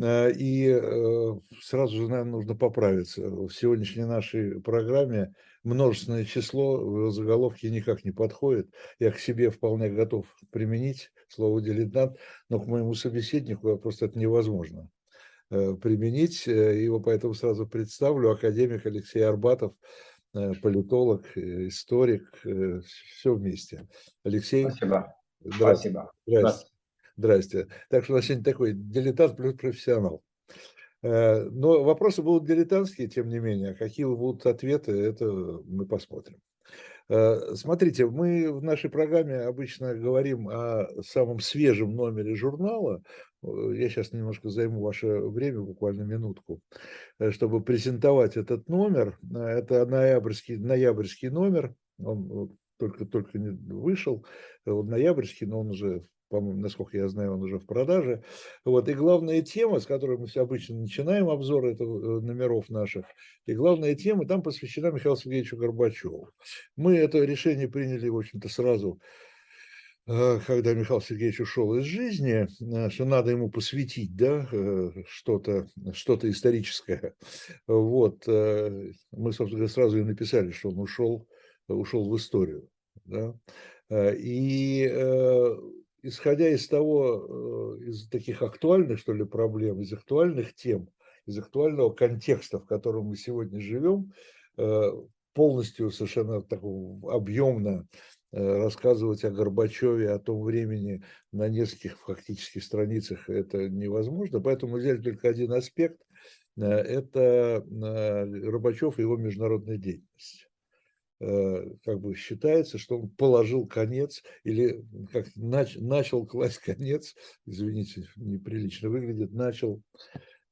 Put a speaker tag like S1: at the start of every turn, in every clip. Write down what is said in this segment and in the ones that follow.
S1: Э, и э, сразу же, наверное, нужно поправиться. В сегодняшней нашей программе множественное число в заголовке никак не подходит. Я к себе вполне готов применить слово «дилетант», но к моему собеседнику просто это невозможно э, применить. Его поэтому сразу представлю. Академик Алексей Арбатов, политолог, историк, все вместе. Алексей.
S2: Спасибо. Здравствуйте. Спасибо.
S1: Здравствуйте. Здрасте. Так что у нас сегодня такой дилетант плюс профессионал. Э, но вопросы будут дилетантские, тем не менее. Какие будут ответы, это мы посмотрим. Э, смотрите, мы в нашей программе обычно говорим о самом свежем номере журнала. Э, я сейчас немножко займу ваше время, буквально минутку, чтобы презентовать этот номер. Это ноябрьский, ноябрьский номер. Он только-только вышел, он ноябрьский, но он уже по-моему, насколько я знаю, он уже в продаже. Вот. И главная тема, с которой мы все обычно начинаем обзор этого, э, номеров наших, и главная тема там посвящена Михаилу Сергеевичу Горбачеву. Мы это решение приняли, в общем-то, сразу, э, когда Михаил Сергеевич ушел из жизни, э, что надо ему посвятить да, что-то что историческое. Вот. Мы, собственно, сразу и написали, что он ушел, ушел в историю. Да? И исходя из того, э, из таких актуальных, что ли, проблем, из актуальных тем, из актуального контекста, в котором мы сегодня живем, э, полностью совершенно такого объемно э, рассказывать о Горбачеве, о том времени на нескольких фактических страницах это невозможно. Поэтому мы взяли только один аспект – это Горбачев и его международная деятельность. Э, как бы считается, что он положил конец или как нач, начал класть конец, извините, неприлично выглядит, начал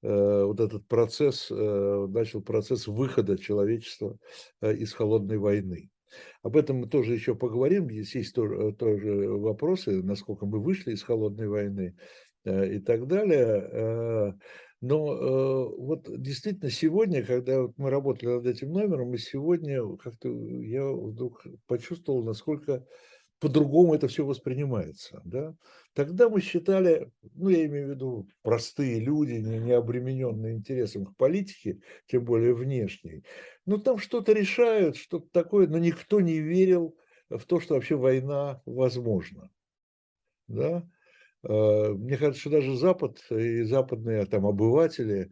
S1: э, вот этот процесс, э, начал процесс выхода человечества э, из холодной войны. Об этом мы тоже еще поговорим. Здесь есть тоже, тоже вопросы, насколько мы вышли из холодной войны э, и так далее. Э, но э, вот действительно сегодня, когда вот мы работали над этим номером, и сегодня как-то я вдруг почувствовал, насколько по-другому это все воспринимается. Да? Тогда мы считали, ну я имею в виду простые люди, не, не обремененные интересом к политике, тем более внешней, ну там что-то решают, что-то такое, но никто не верил в то, что вообще война возможна. Да? Э, мне кажется, что даже Запад и западные там обыватели,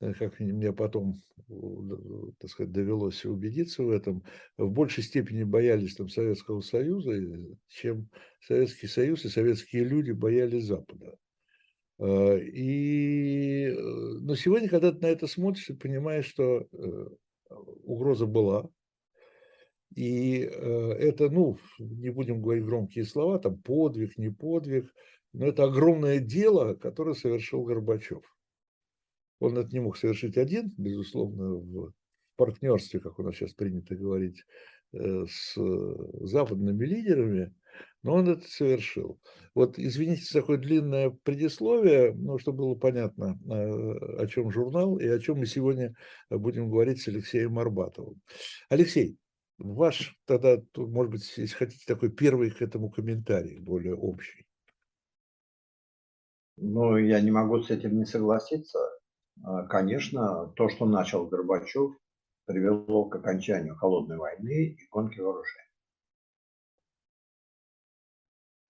S1: э, как мне потом, э, так сказать, довелось убедиться в этом, в большей степени боялись там Советского Союза, чем Советский Союз и советские люди боялись Запада. И, но сегодня, когда ты на это смотришь, ты понимаешь, что угроза была, и это, ну, не будем говорить громкие слова, там подвиг, не подвиг, но это огромное дело, которое совершил Горбачев. Он это не мог совершить один, безусловно, в партнерстве, как у нас сейчас принято говорить, э, с западными лидерами, но он это совершил. Вот, извините за такое длинное предисловие, но чтобы было понятно, э, о чем журнал и о чем мы сегодня будем говорить с Алексеем Арбатовым. Алексей, ваш тогда, может быть, если хотите, такой первый к этому комментарий, более общий.
S2: Ну, я не могу с этим не согласиться. А, конечно, то, что начал Горбачев, привело к окончанию холодной войны и гонки вооружений.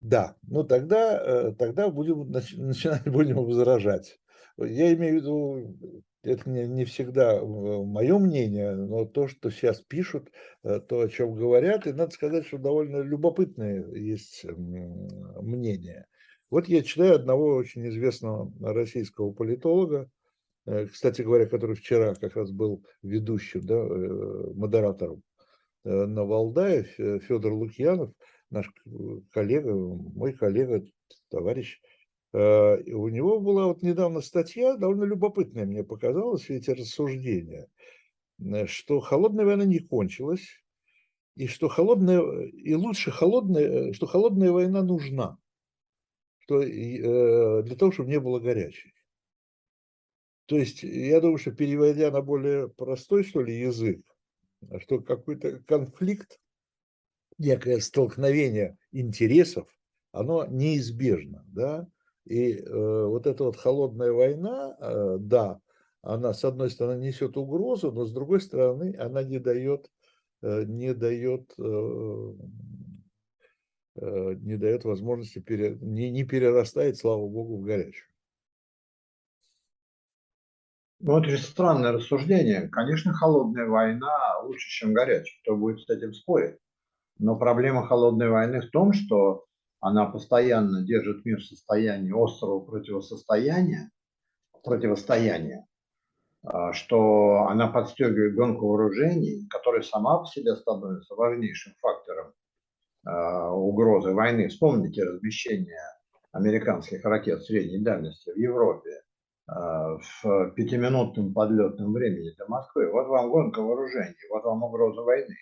S1: Да, ну тогда, э, тогда будем начинать будем возражать. Я имею в виду, это не, не всегда мое мнение, но то, что сейчас пишут, э, то, о чем говорят, и надо сказать, что довольно любопытное есть мнение. Вот я читаю одного очень известного российского политолога, э, кстати говоря, который вчера как раз был ведущим, да, э, модератором э, на Валдае, Федор Лукьянов, наш коллега, мой коллега, товарищ, у него была вот недавно статья, довольно любопытная мне показалась, эти рассуждения, что холодная война не кончилась, и что холодная, и лучше холодная, что холодная война нужна что э, для того, чтобы не было горячей. То есть, я думаю, что переводя на более простой, что ли, язык, что какой-то конфликт, некое столкновение интересов, оно неизбежно, да, И э, вот эта вот холодная война, э, да, она с одной стороны несет угрозу, но с другой стороны она не дает, э, не дает, э, не дает возможности, пере, не, не перерастает, слава богу, в горячую.
S2: Ну, это же странное рассуждение. Конечно, холодная война лучше, чем горячая. Кто будет с этим спорить? Но проблема холодной войны в том, что она постоянно держит мир в состоянии острого противостояния, противостояния, а, что она подстегивает гонку вооружений, которая сама по себе становится важнейшим фактором угрозы войны. Вспомните размещение американских ракет средней дальности в Европе а, в пятиминутном подлетном времени до Москвы. Вот вам гонка вооружений, вот вам угроза войны.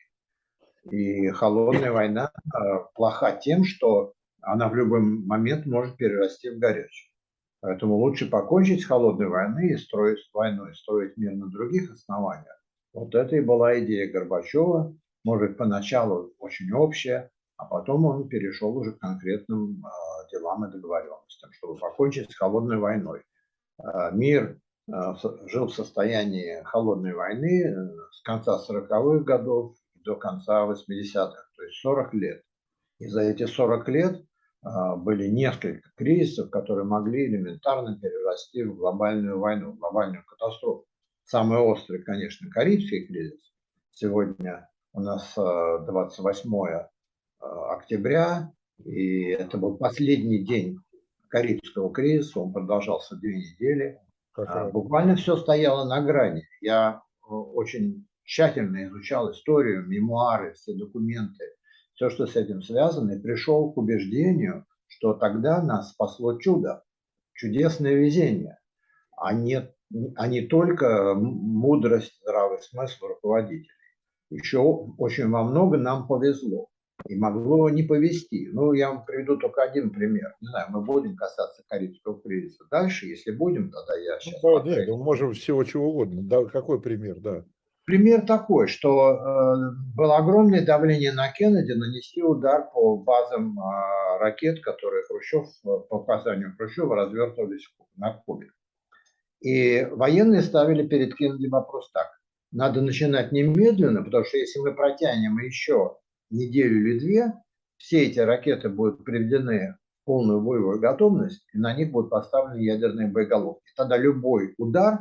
S2: И холодная война плоха тем, что она в любой момент может перерасти в горячую. Поэтому лучше покончить с холодной войной и строить войной, строить мир на других основаниях. Вот это и была идея Горбачева, может поначалу очень общая, а потом он перешел уже к конкретным э, делам и договоренностям, чтобы покончить с холодной войной. Э, мир э, жил в состоянии холодной войны э, с конца 40-х годов до конца 80-х, то есть 40 лет. И за эти 40 лет а, были несколько кризисов, которые могли элементарно перерасти в глобальную войну, в глобальную катастрофу. Самый острый, конечно, Карибский кризис. Сегодня у нас 28 а, а, октября, и это был последний день Карибского кризиса, он продолжался две недели. Буквально все стояло на грани. Я очень тщательно изучал историю, мемуары, все документы все, что с этим связано, и пришел к убеждению, что тогда нас спасло чудо, чудесное везение, а не, а не только мудрость, здравый смысл руководителей. Еще очень во много нам повезло. И могло не повезти. Ну, я вам приведу только один пример. Не знаю, мы будем касаться Карибского кризиса дальше. Если будем, тогда я сейчас...
S1: Ну, нет, мы можем всего чего угодно. Да, какой пример, да.
S2: Пример такой, что э, было огромное давление на Кеннеди нанести удар по базам э, ракет, которые Хрущев, по указанию Хрущева, развертывались на Кубе. И военные ставили перед Кеннеди вопрос так. Надо начинать немедленно, потому что если мы протянем еще неделю или две, все эти ракеты будут приведены в полную боевую готовность, и на них будут поставлены ядерные боеголовки. Тогда любой удар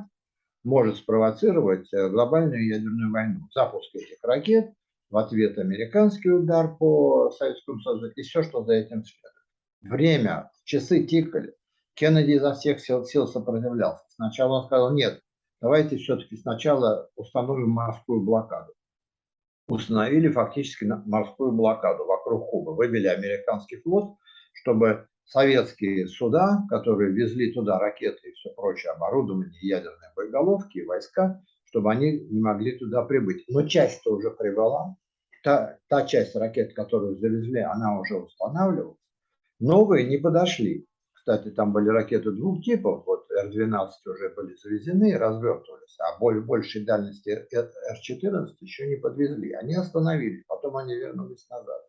S2: может спровоцировать э, глобальную ядерную войну. Запуск этих ракет, в ответ американский удар по Советскому Союзу и все, что за этим следует. Время, часы тикали. Кеннеди изо всех сил, сил сопротивлялся. Сначала он сказал, нет, давайте все-таки сначала установим морскую блокаду. Установили фактически морскую блокаду вокруг Кубы. Вывели американский флот, чтобы советские суда, которые везли туда ракеты и все прочее, оборудование, ядерные боеголовки и войска, чтобы они не могли туда прибыть. Но часть-то уже прибыла. Та, та часть ракет, которую завезли, она уже устанавливалась. Новые не подошли. Кстати, там были ракеты двух типов. Вот Р-12 уже были завезены и развертывались. А более большей дальности Р-14 еще не подвезли. Они остановились, потом они вернулись назад.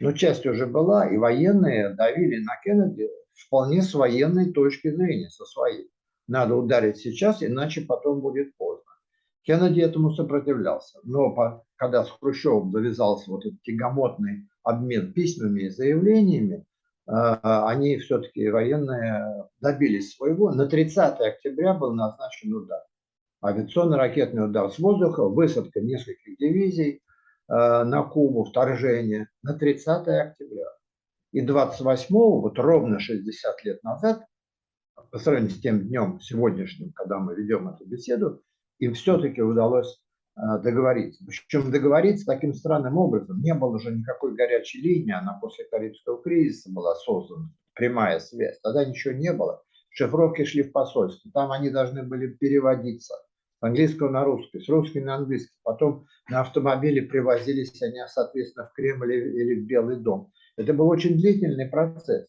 S2: Но часть уже была, и военные давили на Кеннеди вполне с военной точки зрения, со своей. Надо ударить сейчас, иначе потом будет поздно. Кеннеди этому сопротивлялся. Но по, когда с Хрущевым завязался вот этот тягомотный обмен письмами и заявлениями, они все-таки военные добились своего. На 30 октября был назначен удар. Авиационно-ракетный удар с воздуха, высадка нескольких дивизий, Э, на Кубу вторжение на 30 октября. И 28 вот ровно 60 лет назад, по сравнению с тем днем сегодняшним, когда мы ведем эту беседу, им все-таки удалось договориться. Причем договориться таким странным образом. Не было уже никакой горячей линии, она после Карибского кризиса была создана, прямая связь. Тогда ничего не было. Шифровки шли в посольство. Там они должны были переводиться с английского на русский, с русского на английский. Потом на автомобиле привозились они, соответственно, в Кремль или в Белый дом. Это был очень длительный процесс.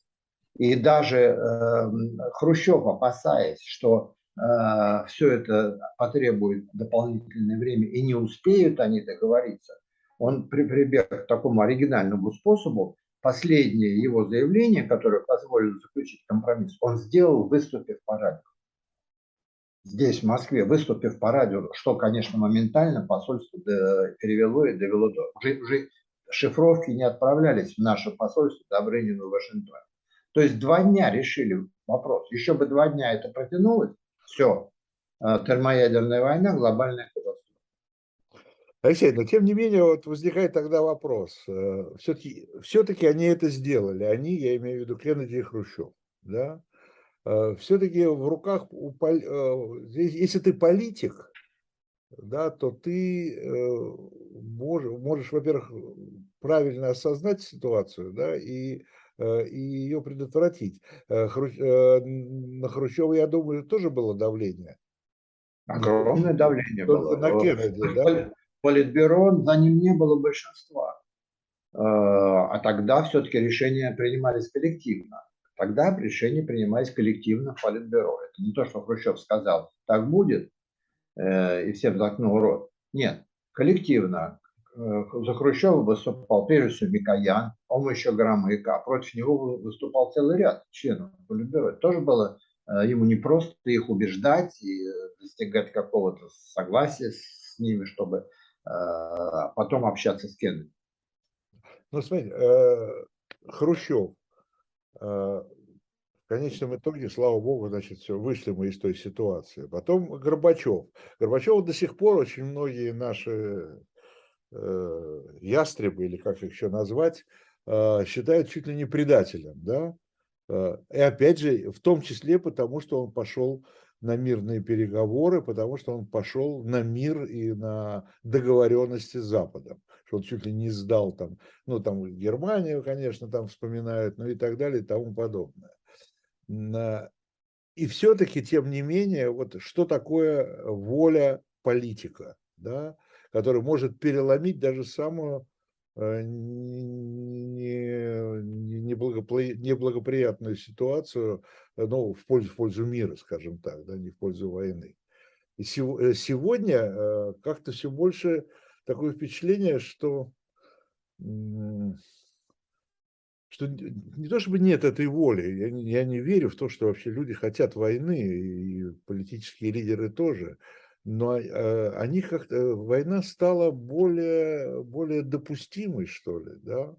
S2: И даже э, Хрущев, опасаясь, что э, все это потребует дополнительное время и не успеют они договориться, он при, прибег к такому оригинальному способу последнее его заявление, которое позволило заключить компромисс, он сделал, выступив по радио. Здесь, в Москве, выступив по радио, что, конечно, моментально посольство перевело и довело до... Уже, уже шифровки не отправлялись в наше посольство Добрынину в Вашингтоне. То есть два дня решили вопрос. Еще бы два дня это протянулось, все, э, термоядерная война, глобальная катастрофа.
S1: Алексей, но тем не менее вот возникает тогда вопрос. Все-таки, э, все-таки они это сделали. Они, я имею в виду Кеннеди и Хрущев. Да? Э, все-таки в руках, у, э, если ты политик, да, то ты можешь, можешь во-первых, правильно осознать ситуацию да, и, и ее предотвратить. Хрущ... На Хрущева, я думаю, тоже было давление.
S2: Огромное давление
S1: Только было. на Кеннеди, да?
S2: Политбюро, за ним не было большинства. Э, а тогда все-таки решения принимались коллективно. Тогда решения принимались коллективно в Политбюро. Это не то, что Хрущев сказал, так будет, э, и всем заткнул рот. Нет, коллективно. Э, за Хрущева выступал прежде всего Микоян, он еще Громыко, а против него выступал целый ряд членов Политбюро. Тоже было ему не просто их убеждать и достигать какого-то согласия с ними, чтобы потом общаться с Кеннеди.
S1: Ну, смотри, э, Хрущев, э, в конечном итоге, слава богу, значит, все, вышли мы из той ситуации. Потом Горбачев. Горбачев до сих пор очень многие наши э, ястребы, или как их еще назвать, считают чуть ли не предателем, да, и опять же, в том числе потому, что он пошел на мирные переговоры, потому что он пошел на мир и на договоренности с Западом, что он чуть ли не сдал там, ну там Германию, конечно, там вспоминают, ну и так далее и тому подобное. И все-таки, тем не менее, вот что такое воля политика, да, который может переломить даже самую э, неблагоприятную ситуацию Э, ну, в пользу, в пользу мира, скажем так, да, не в пользу войны. И э, сегодня как-то все больше такое впечатление, что, что не то чтобы нет этой воли, я не, я не верю в то, что вообще люди хотят войны, и политические лидеры тоже, но они как-то, война стала более, более допустимой, что ли, да.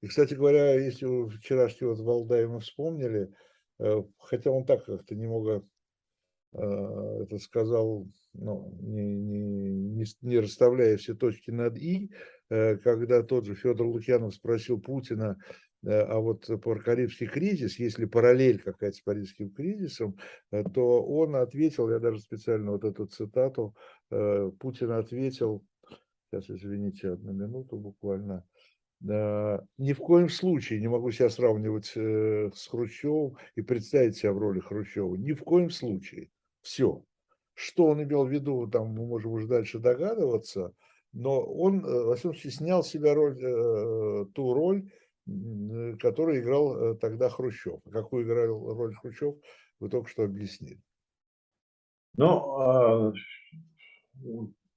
S1: И, кстати говоря, если вы вчерашнего вот Валдая мы вспомнили, Э, хотя он так как-то немного э, это сказал, ну, не, не, не расставляя все точки над «и», э, когда тот же Федор Лукьянов спросил Путина, а вот про Карибский кризис, если параллель какая-то с Парижским кризисом, то он ответил, я даже специально вот эту цитату, Путин ответил, сейчас извините одну минуту буквально, ни в коем случае не могу себя сравнивать э, с Хрущевым и представить себя в роли Хрущева. Ни в коем случае. Все. Что он имел в виду, там мы можем уже дальше догадываться, но он, э, во всяком случае, снял себя роль, э, ту роль, которую играл тогда Хрущев. Какую играл роль Хрущев, вы только что объяснили.
S2: Ну, а,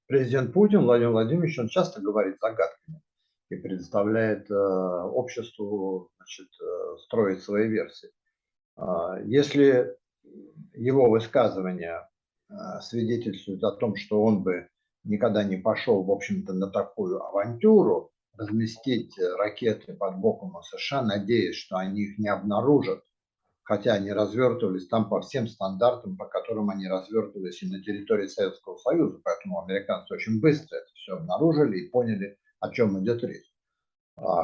S2: президент Путин, Владимир Владимирович, он часто говорит загадками и предоставляет э, обществу значит, э, строить свои версии. А, если его высказывания э, свидетельствуют о том, что он бы никогда не пошел, в общем-то, на такую авантюру, разместить ракеты под боком у США, надеясь, что они их не обнаружат, хотя они развертывались там по всем стандартам, по которым они развертывались и на территории Советского Союза, поэтому американцы очень быстро это все обнаружили и поняли, о чем идет речь. А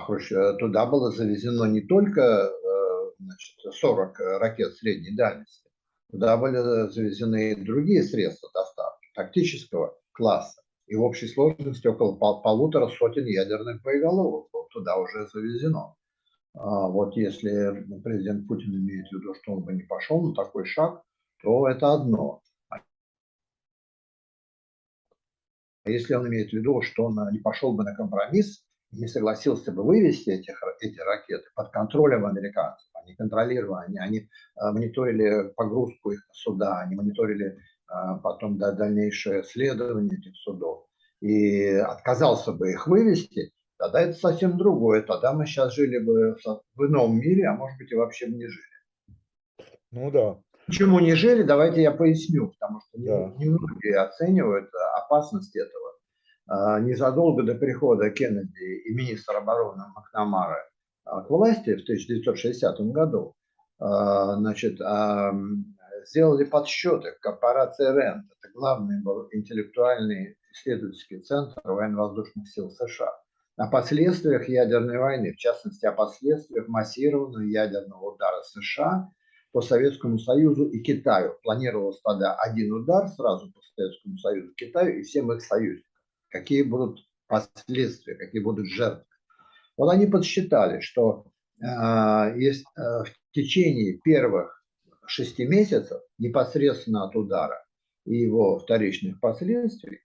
S2: туда было завезено не только э, значит, 40 ракет средней дальности, туда были завезены и другие средства доставки тактического класса. И в общей сложности около полутора сотен ядерных боеголовок туда уже завезено. А вот если президент Путин имеет в виду, что он бы не пошел на такой шаг, то это одно. А если он имеет в виду, что он не пошел бы на компромисс, не согласился бы вывести этих, эти ракеты под контролем американцев, они контролировали, они, они э, мониторили погрузку их суда, они мониторили э, потом дальнейшее следование этих судов, и отказался бы их вывести, тогда это совсем другое. Тогда мы сейчас жили бы в ином мире, а может быть и вообще бы не жили.
S1: Ну да.
S2: Почему не жили, давайте я поясню, потому что да. немногие оценивают опасность этого. А, незадолго до прихода Кеннеди и министра обороны Макнамара а, к власти в 1960 году, а, значит, сделали подсчеты корпорации РЕНД. Это главный был интеллектуальный исследовательский центр военно-воздушных сил США. О последствиях ядерной войны, в частности, о последствиях массированного ядерного удара США по Советскому Союзу и Китаю. Планировалось тогда один удар сразу по Советскому Союзу, Китаю и всем их союзникам какие будут последствия, какие будут жертвы. Вот они подсчитали, что э, есть, э, в течение первых шести месяцев непосредственно от удара и его вторичных последствий э,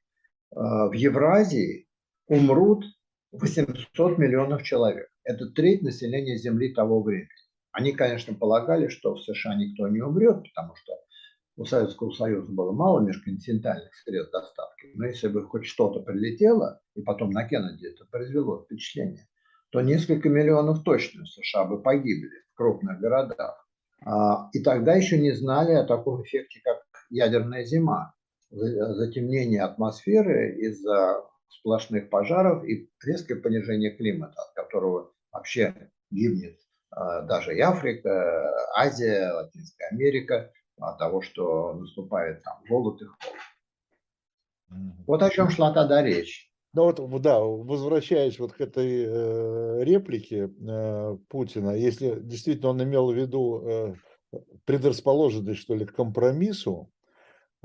S2: в Евразии умрут 800 миллионов человек. Это треть населения Земли того времени. Они, конечно, полагали, что в США никто не умрет, потому что у Советского Союза было мало межконтинентальных средств доставки, но если бы хоть что-то прилетело, и потом на Кеннеди это произвело впечатление, то несколько миллионов точно США бы погибли в крупных городах. А, и тогда еще не знали о таком эффекте, как ядерная зима, затемнение атмосферы из-за сплошных пожаров и резкое понижение климата, от которого вообще гибнет а, даже и Африка, Азия, Латинская Америка от того, что наступает там голод и холод. Вот о чем шла тогда речь.
S1: Ну вот, да, возвращаясь вот к этой э, реплике э, Путина, если действительно он имел в виду э, предрасположенность, что ли, к компромиссу,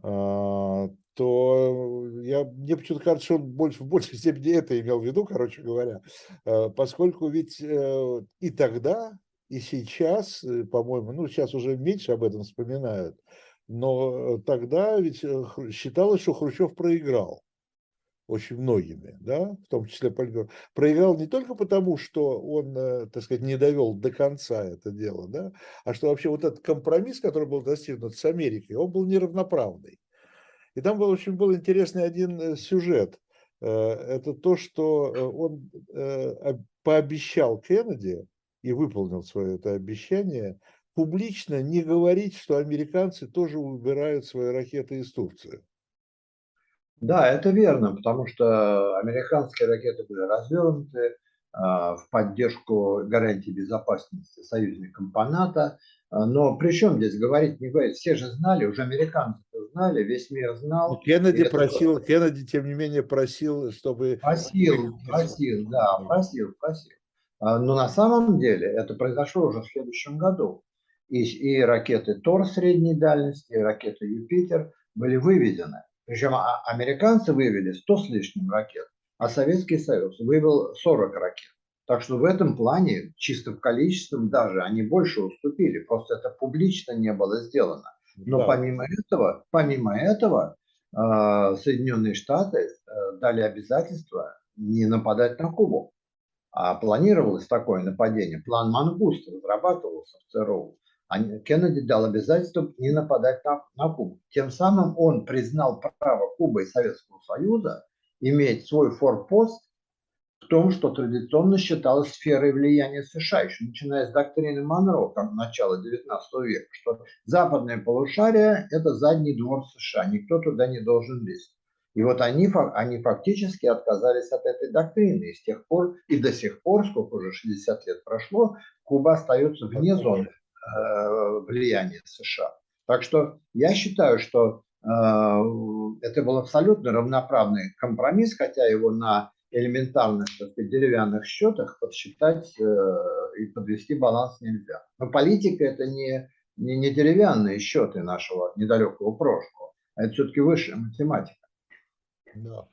S1: э, то я, мне почему-то кажется, что он больше, в большей степени это имел в виду, короче говоря, э, поскольку ведь э, и тогда и сейчас, э, по-моему, ну сейчас уже меньше об этом вспоминают, но э, тогда ведь э, считалось, что Хрущев проиграл очень многими, да, в том числе Политбюро. Проиграл не только потому, что он, так сказать, не довел до конца это дело, да, а что вообще вот этот компромисс, который был достигнут с Америкой, он был неравноправный. И там был очень был интересный один сюжет. Это то, что он пообещал Кеннеди, и выполнил свое это обещание, публично не говорить, что американцы тоже убирают свои ракеты из Турции.
S2: Да, это верно, потому что американские ракеты были развернуты а, в поддержку гарантии безопасности союзникам по НАТО. А, но при чем здесь говорить, не говорить, все же знали, уже американцы знали, весь мир знал. Но
S1: Кеннеди просил, это... Кеннеди, тем не менее, просил, чтобы...
S2: Просил, просил, да, просил, просил. А, но на самом деле это произошло уже в следующем году. И, и ракеты Тор средней дальности, и ракеты Юпитер были выведены. Причем а, американцы вывели 100 с лишним ракет, а Советский Союз вывел 40 ракет. Так что в этом плане, чисто в количестве даже, они больше уступили. Просто это публично не было сделано. Но да. помимо этого, помимо этого, а, Соединенные Штаты э, дали обязательство не нападать на Кубу. А планировалось такое нападение, план Мангуст разрабатывался в ЦРУ. А Кеннеди дал обязательство не нападать на, на Кубу. Тем самым он признал право Кубы и Советского Союза иметь свой форпост в том, что традиционно считалось сферой влияния США, еще начиная с доктрины Монро, как начала XIX века, что западное полушарие – это задний двор США, никто туда не должен лезть. И вот они, они фактически отказались от этой доктрины. И с тех пор, и до сих пор, сколько уже 60 лет прошло, Куба остается вне зоны э, влияния США. Так что я считаю, что э, это был абсолютно равноправный компромисс, хотя его на элементарных так сказать, деревянных счетах подсчитать э, и подвести баланс нельзя. Но политика это не, не, не деревянные счеты нашего недалекого прошлого, а это все-таки высшая математика.
S1: Да,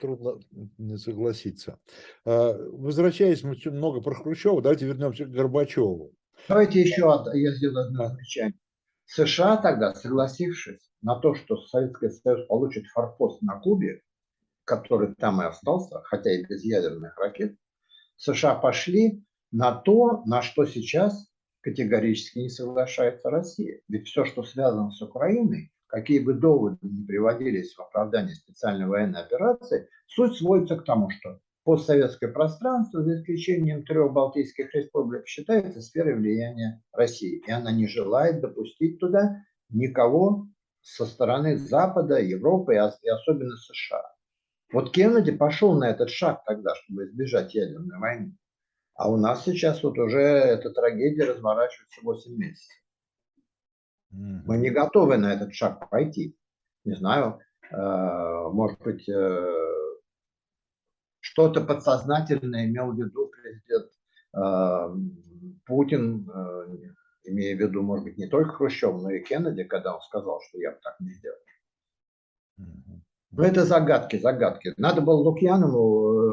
S1: трудно не согласиться. Возвращаясь, мы много про Хрущева, давайте вернемся к Горбачеву.
S2: Давайте еще я сделаю одно замечание. США тогда, согласившись на то, что Советский Союз получит форпост на Кубе, который там и остался, хотя и без ядерных ракет, США пошли на то, на что сейчас категорически не соглашается Россия. Ведь все, что связано с Украиной, какие бы доводы ни приводились в оправдании специальной военной операции, суть сводится к тому, что постсоветское пространство, за исключением трех Балтийских республик, считается сферой влияния России. И она не желает допустить туда никого со стороны Запада, Европы и особенно США. Вот Кеннеди пошел на этот шаг тогда, чтобы избежать ядерной войны. А у нас сейчас вот уже эта трагедия разворачивается 8 месяцев. Мы не готовы на этот шаг пойти. Не знаю, э, может быть, э, что-то подсознательно имел в виду президент э, Путин, имея в виду, может быть, не только Хрущев, но и Кеннеди, когда он сказал, что я бы так не сделал. Но это загадки, загадки. Надо было Лукьянову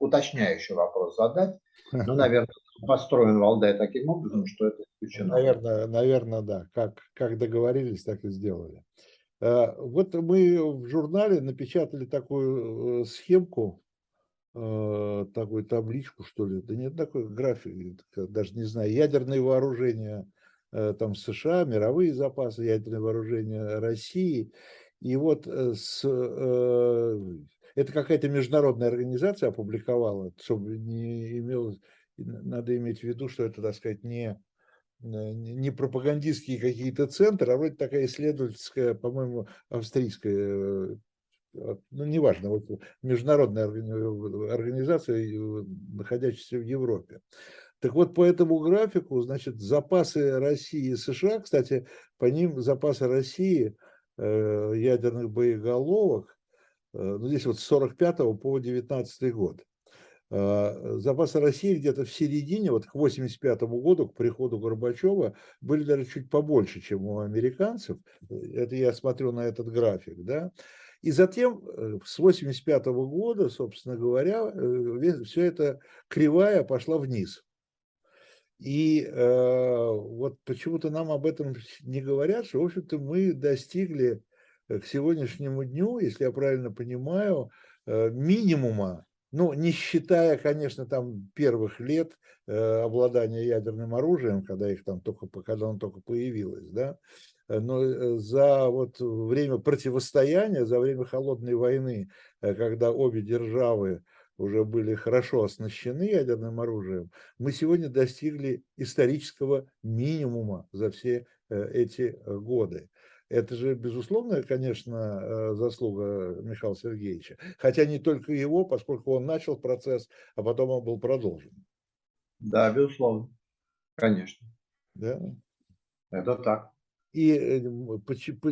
S2: уточняющий вопрос задать. Ну, наверное, построен Валдай таким образом, что это исключено.
S1: Наверное, наверное, да. Как, как договорились, так и сделали. Э, вот мы в журнале напечатали такую э, схемку, э, такую табличку, что ли, да нет такой график, даже не знаю, ядерные вооружения там США, мировые запасы, ядерные вооружения России. И вот с это какая-то международная организация опубликовала, чтобы не имел, надо иметь в виду, что это, так сказать, не, не пропагандистские какие-то центры, а вроде такая исследовательская, по-моему, австрийская, э, ну, неважно, вот международная организация, находящаяся в Европе. Так вот, по этому графику, значит, запасы России и США, кстати, по ним запасы России э, ядерных боеголовок Э, ну, здесь вот с 45 по 19 год. Э, запасы России где-то в середине, вот к 85 году, к приходу Горбачева, были даже чуть побольше, чем у американцев. Это я смотрю на этот график, да. И затем э, с 85 года, собственно говоря, все это кривая пошла вниз. И э, вот почему-то нам об этом не говорят, что, в общем-то, мы достигли Э, к сегодняшнему дню, если я правильно понимаю, э, минимума, ну, не считая, конечно, там первых лет э, обладания ядерным оружием, когда их там только, когда он только появилось, да, но за вот время противостояния, за время холодной войны, когда обе державы уже были хорошо оснащены ядерным оружием, мы сегодня достигли исторического минимума за все эти годы. Это же, безусловно, конечно, э, заслуга Михаила Сергеевича. Хотя не только его, поскольку он начал процесс, а потом он был продолжен.
S2: Да, безусловно. Конечно.
S1: Да?
S2: Это так.
S1: И э,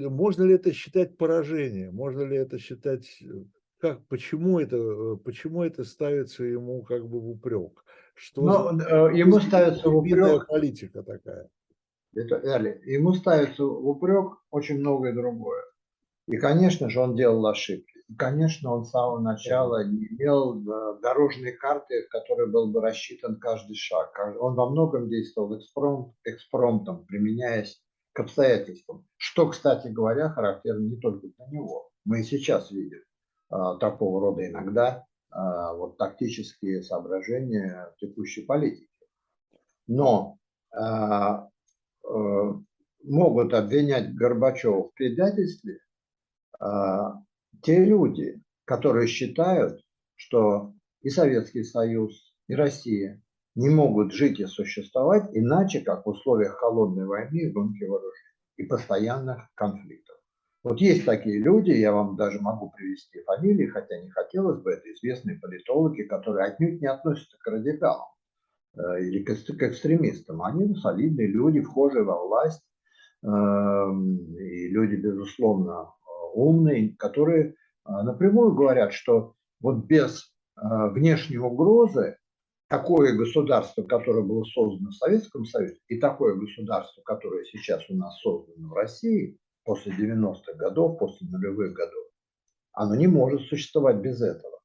S1: можно ли это считать поражением? Можно ли это считать... Э, как, почему, это, почему это ставится ему как бы в упрек?
S2: Что Но, за... ему ставится в упрек...
S1: политика такая
S2: это далее. Ему ставится в упрек очень многое другое. И, конечно же, он делал ошибки. И, конечно, он с самого начала не имел э, дорожной карты, в которой был бы рассчитан каждый шаг. Он во многом действовал экспромт, экспромтом, применяясь к обстоятельствам. Что, кстати говоря, характерно не только для него. Мы и сейчас видим а, такого рода иногда а, вот, тактические соображения текущей политики. Но а, Э, могут обвинять Горбачева в предательстве а, те люди, которые считают, что и Советский Союз, и Россия не могут жить и существовать иначе, как в условиях холодной войны гонки вооружений и постоянных конфликтов. Вот есть такие люди, я вам даже могу привести фамилии, хотя не хотелось бы, это известные политологи, которые отнюдь не относятся к радикалам. Э, или к, экстремистам. Они солидные люди, вхожие во власть, эм, и люди, безусловно, умные, которые э, напрямую говорят, что вот без э, внешней угрозы такое государство, которое было создано в Советском Союзе, и такое государство, которое сейчас у нас создано в России после 90-х годов, после нулевых годов, оно не может существовать без этого.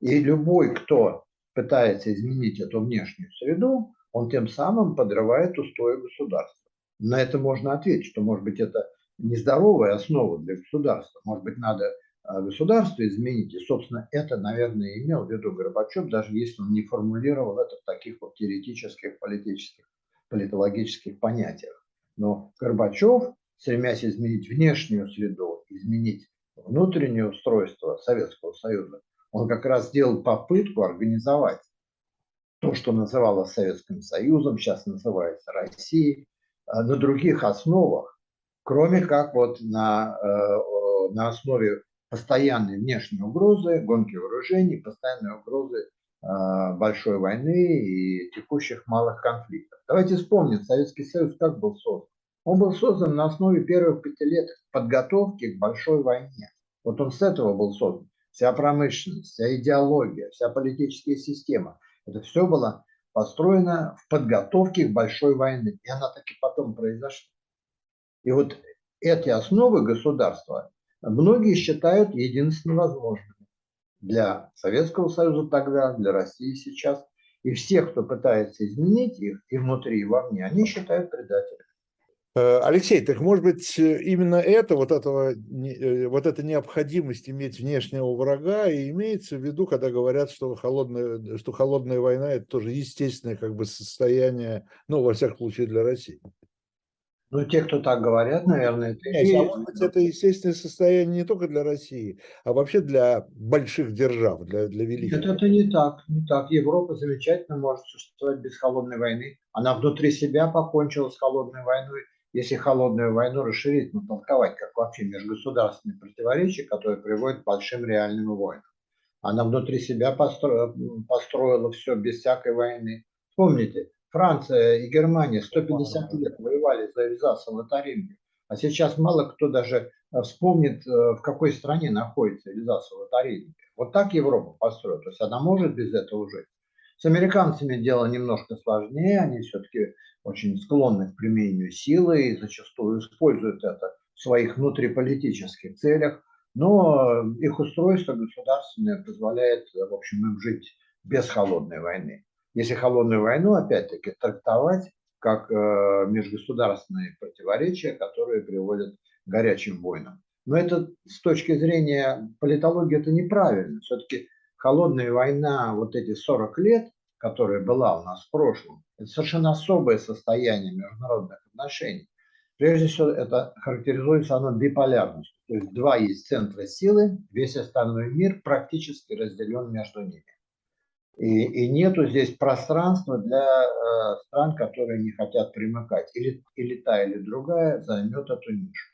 S2: И любой, кто пытается изменить эту внешнюю среду, он тем самым подрывает устои государства. На это можно ответить, что, может быть, это нездоровая основа для государства. Может быть, надо а, государство изменить. Собственно, это, наверное, имел в виду Горбачев, даже если он не формулировал это в таких вот теоретических, политических, политологических понятиях. Но Горбачев, стремясь изменить внешнюю среду, изменить внутреннее устройство Советского Союза, Он как раз сделал попытку организовать то, что называлось Советским Союзом, сейчас называется Россией, э, на других основах, кроме как вот на, э, на основе постоянной внешней угрозы, гонки вооружений, постоянной угрозы э, большой войны и текущих малых конфликтов. Давайте вспомним, Советский Союз как был создан. Он был создан на основе первых пяти лет подготовки к большой войне. Вот он с этого был создан. Вся промышленность, вся идеология, вся политическая система. Это все было построено в подготовке к большой войне. И она таки потом произошла. И вот эти основы государства многие считают единственно возможными для Советского Союза тогда, для России сейчас. И всех, кто пытается изменить их и внутри, и вовне, они считают предателями.
S1: Э, Алексей, так может быть именно это, вот, этого, э, вот эта необходимость иметь внешнего врага и имеется в виду, когда говорят, что холодная, что холодная война это тоже естественное как бы состояние, ну, во всяком случае, для России.
S2: Ну, те, кто так говорят, наверное, это
S1: Нет, а может быть, это естественное состояние не только для России, а вообще для больших держав, для, для великих.
S2: Нет, это не так, не так. Европа замечательно может существовать без холодной войны. Она внутри себя покончила с холодной войной. Если холодную войну расширить, ну, толковать, как вообще межгосударственные противоречия, которые приводят к большим реальным войнам. Она внутри себя построила, построила все без всякой войны. Помните, Франция и Германия 150 лет воевали за Эльзас-Лотарингию, а сейчас мало кто даже э, вспомнит, э, в какой стране находится Эльзас-Лотарингия. Вот так Европа построена, то есть она может без этого жить. С американцами дело немножко сложнее, они все-таки очень склонны к применению силы и зачастую используют это в своих внутриполитических целях, но их устройство государственное позволяет, в общем, им жить без холодной войны если холодную войну, опять-таки, трактовать как э, межгосударственные противоречия, которые приводят к горячим войнам. Но это с точки зрения политологии это неправильно. Все-таки холодная война, вот эти 40 лет, которая была у нас в прошлом, это совершенно особое состояние международных отношений. Прежде всего, это характеризуется оно биполярностью. То есть два есть центра силы, весь остальной мир практически разделен между ними. И, и нету здесь пространства для э, стран, которые не хотят примыкать. Или, или та, или другая займет эту нишу.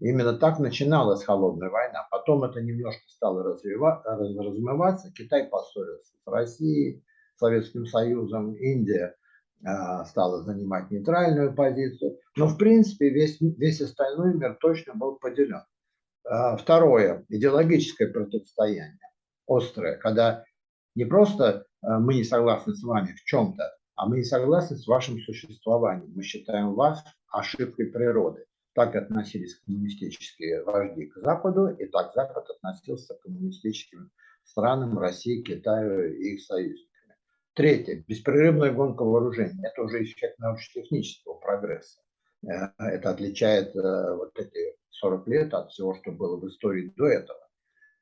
S2: Именно так начиналась холодная война. Потом это немножко стало развива, раз, размываться. Китай поссорился с Россией, Советским Союзом, Индия э, стала занимать нейтральную позицию. Но в принципе весь, весь остальной мир точно был поделен. Э, второе, идеологическое противостояние острое, когда не просто э, мы не согласны с вами в чем-то, а мы не согласны с вашим существованием. Мы считаем вас ошибкой природы. Так относились коммунистические вожди к Западу, и так Запад относился к коммунистическим странам России, Китаю и их союзниками. Третье. Беспрерывная гонка вооружений. Это уже эффект научно-технического прогресса. Э, это отличает э, вот эти 40 лет от всего, что было в истории до этого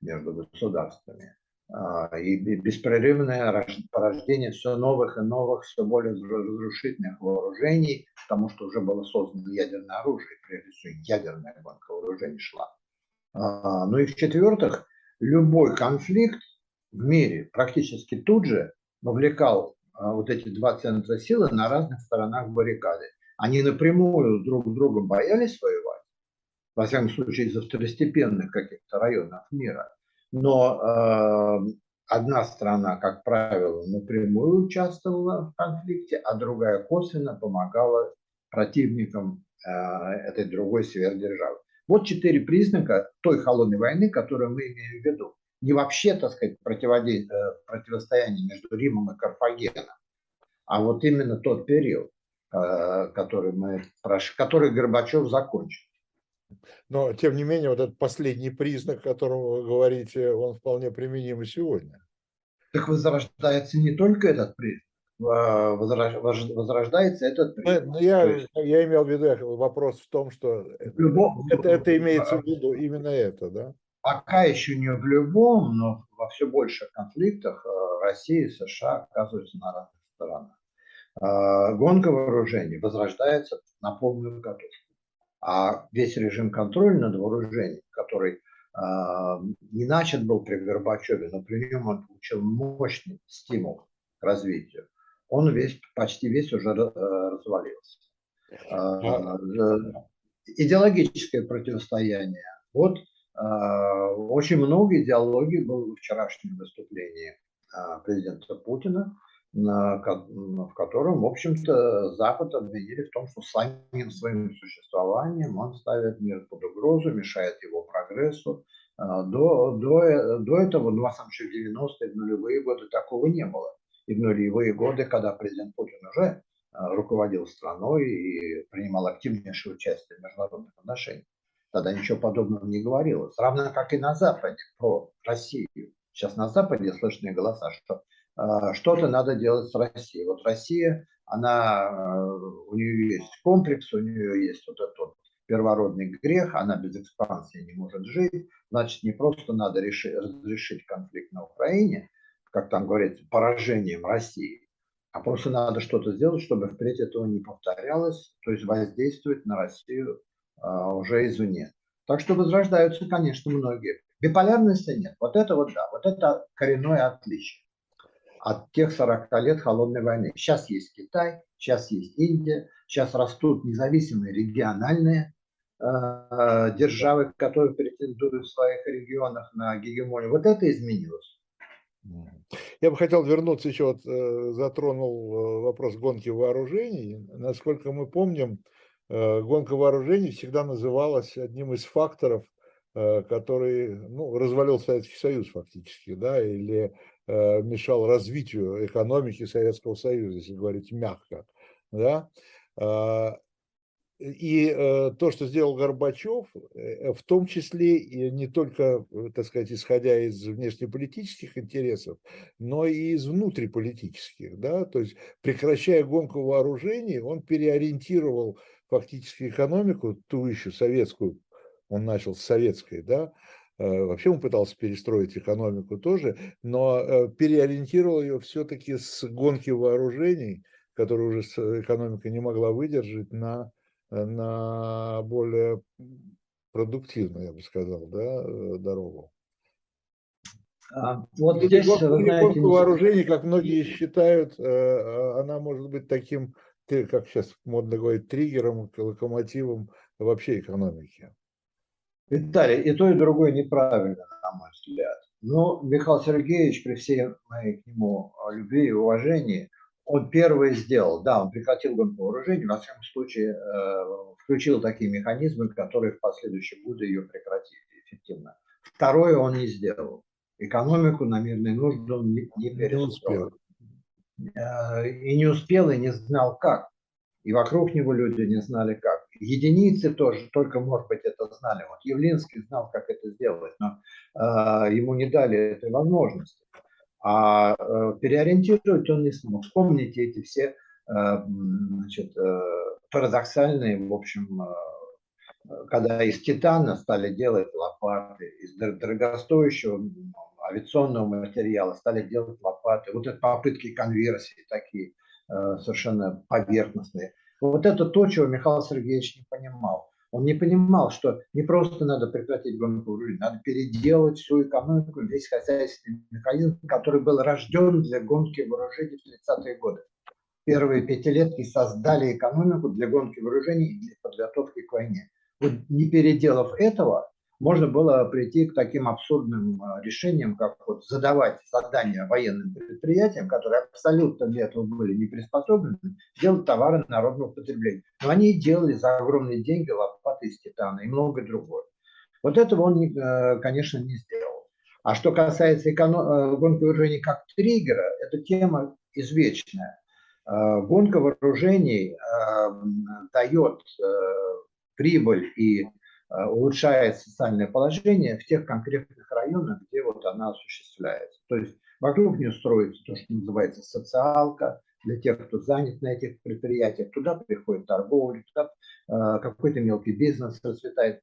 S2: между государствами. А, и беспрерывное порождение все новых и новых, все более разрушительных вооружений, потому что уже было создано ядерное оружие, прежде всего ядерная гонка вооружений шла. А, ну и в-четвертых, любой конфликт в мире практически тут же вовлекал а, вот эти два центра силы на разных сторонах баррикады. Они напрямую друг с другом боялись воевать, во всяком случае из-за второстепенных каких-то районов мира – но э, одна страна, как правило, напрямую участвовала в конфликте, а другая косвенно помогала противникам э, этой другой сверхдержавы. Вот четыре признака той холодной войны, которую мы имеем в виду. Не вообще, так сказать, противостояние между Римом и Карфагеном, а вот именно тот период, э, который, мы, который Горбачев закончил.
S1: Но, тем не менее, вот этот последний признак, о котором вы говорите, он вполне применим и сегодня.
S2: Так возрождается не только этот признак, а возрождается этот признак.
S1: Ну, я, есть, я имел в виду вопрос в том, что любом, это, это имеется в виду именно это, да?
S2: Пока еще не в любом, но во все больших конфликтах э, Россия и США оказываются на разных сторонах. А, гонка вооружений возрождается на полную катушку. А весь режим контроля над вооружением, который не начат был при Горбачеве, но при нем он получил мощный стимул к развитию. Он весь, почти весь уже развалился. А, идеологическое противостояние. Вот очень много идеологии было в вчерашнем выступлении президента Путина в котором, в общем-то, Запад обвинили в том, что самим своим существованием он ставит мир под угрозу, мешает его прогрессу. А, до, до, до этого, ну, во самом деле, в 90-е, в нулевые годы такого не было. И в нулевые годы, когда президент Путин уже а, руководил страной и принимал активнейшее участие в международных отношениях, тогда ничего подобного не говорилось. Равно как и на Западе про Россию. Сейчас на Западе слышны голоса, что что-то надо делать с Россией. Вот Россия, она, э, у нее есть комплекс, у нее есть вот этот первородный грех, она без экспансии не может жить, значит, не просто надо решить, разрешить конфликт на Украине, как там говорится, поражением России, а просто надо что-то сделать, чтобы впредь этого не повторялось, то есть воздействовать на Россию а, уже извне. Так что возрождаются, конечно, многие. Биполярности нет. Вот это вот да, вот это коренное отличие от тех 40 лет холодной войны. Сейчас есть Китай, сейчас есть Индия, сейчас растут независимые региональные э, державы, которые претендуют в своих регионах на гегемонию. Вот это изменилось.
S1: Я бы хотел вернуться еще, вот, э, затронул э, вопрос гонки вооружений. Насколько мы помним, э, гонка вооружений всегда называлась одним из факторов, который ну, развалил Советский Союз фактически, да, или Э, мешал развитию экономики Советского Союза, если говорить мягко. Да? А, и э, то, что сделал Горбачев, э, в том числе и не только, так сказать, исходя из внешнеполитических интересов, но и из внутриполитических. Да? То есть, прекращая гонку вооружений, он переориентировал фактически экономику, ту еще советскую, он начал с советской, да, Э, вообще он пытался перестроить экономику тоже, но э, переориентировал ее все-таки с гонки вооружений, которую уже экономика не могла выдержать, на, э, на более продуктивную, я бы сказал, да, дорогу. А, вот здесь, гонка, вы знаете, вооружений, как многие считают, она может быть таким, как сейчас модно говорить, триггером, локомотивом вообще экономики.
S2: Виталий, и то, и другое неправильно, на мой взгляд. Но Михаил Сергеевич, при всей моей к нему любви и уважении, он первый сделал, да, он прекратил гонку вооружений, во всяком случае, э, включил такие механизмы, которые в последующие годы ее прекратили эффективно. Второе он не сделал. Экономику на мирные нужды он не, не перестроил. Э, и не успел, и не знал как. И вокруг него люди не знали как. Единицы тоже, только, может быть, это знали. Вот Явлинский знал, как это сделать, но э, ему не дали этой возможности. А э, переориентировать он не смог. Вспомните эти все э, значит, э, парадоксальные, в общем, э, когда из титана стали делать лопаты, из дорогостоящего авиационного материала стали делать лопаты. Вот это попытки конверсии такие э, совершенно поверхностные. Вот это то, чего Михаил Сергеевич не понимал. Он не понимал, что не просто надо прекратить гонку вооружений, надо переделать всю экономику, весь хозяйственный механизм, который был рожден для гонки вооружений в 30-е годы. Первые пятилетки создали экономику для гонки вооружений и для подготовки к войне. Вот не переделав этого, можно было прийти к таким абсурдным а, решениям, как вот задавать задания военным предприятиям, которые абсолютно для этого были не приспособлены, делать товары народного потребления. Но они делали за огромные деньги лопаты из титана и многое другое. Вот этого он, э, конечно, не сделал. А что касается эконом... Э, гонки вооружений как триггера, это тема извечная. Э, гонка вооружений дает прибыль и улучшает социальное положение в тех конкретных районах, где вот она осуществляется. То есть вокруг нее строится то, что называется социалка, для тех, кто занят на этих предприятиях. Туда приходит торговля, туда э, какой-то мелкий бизнес расцветает.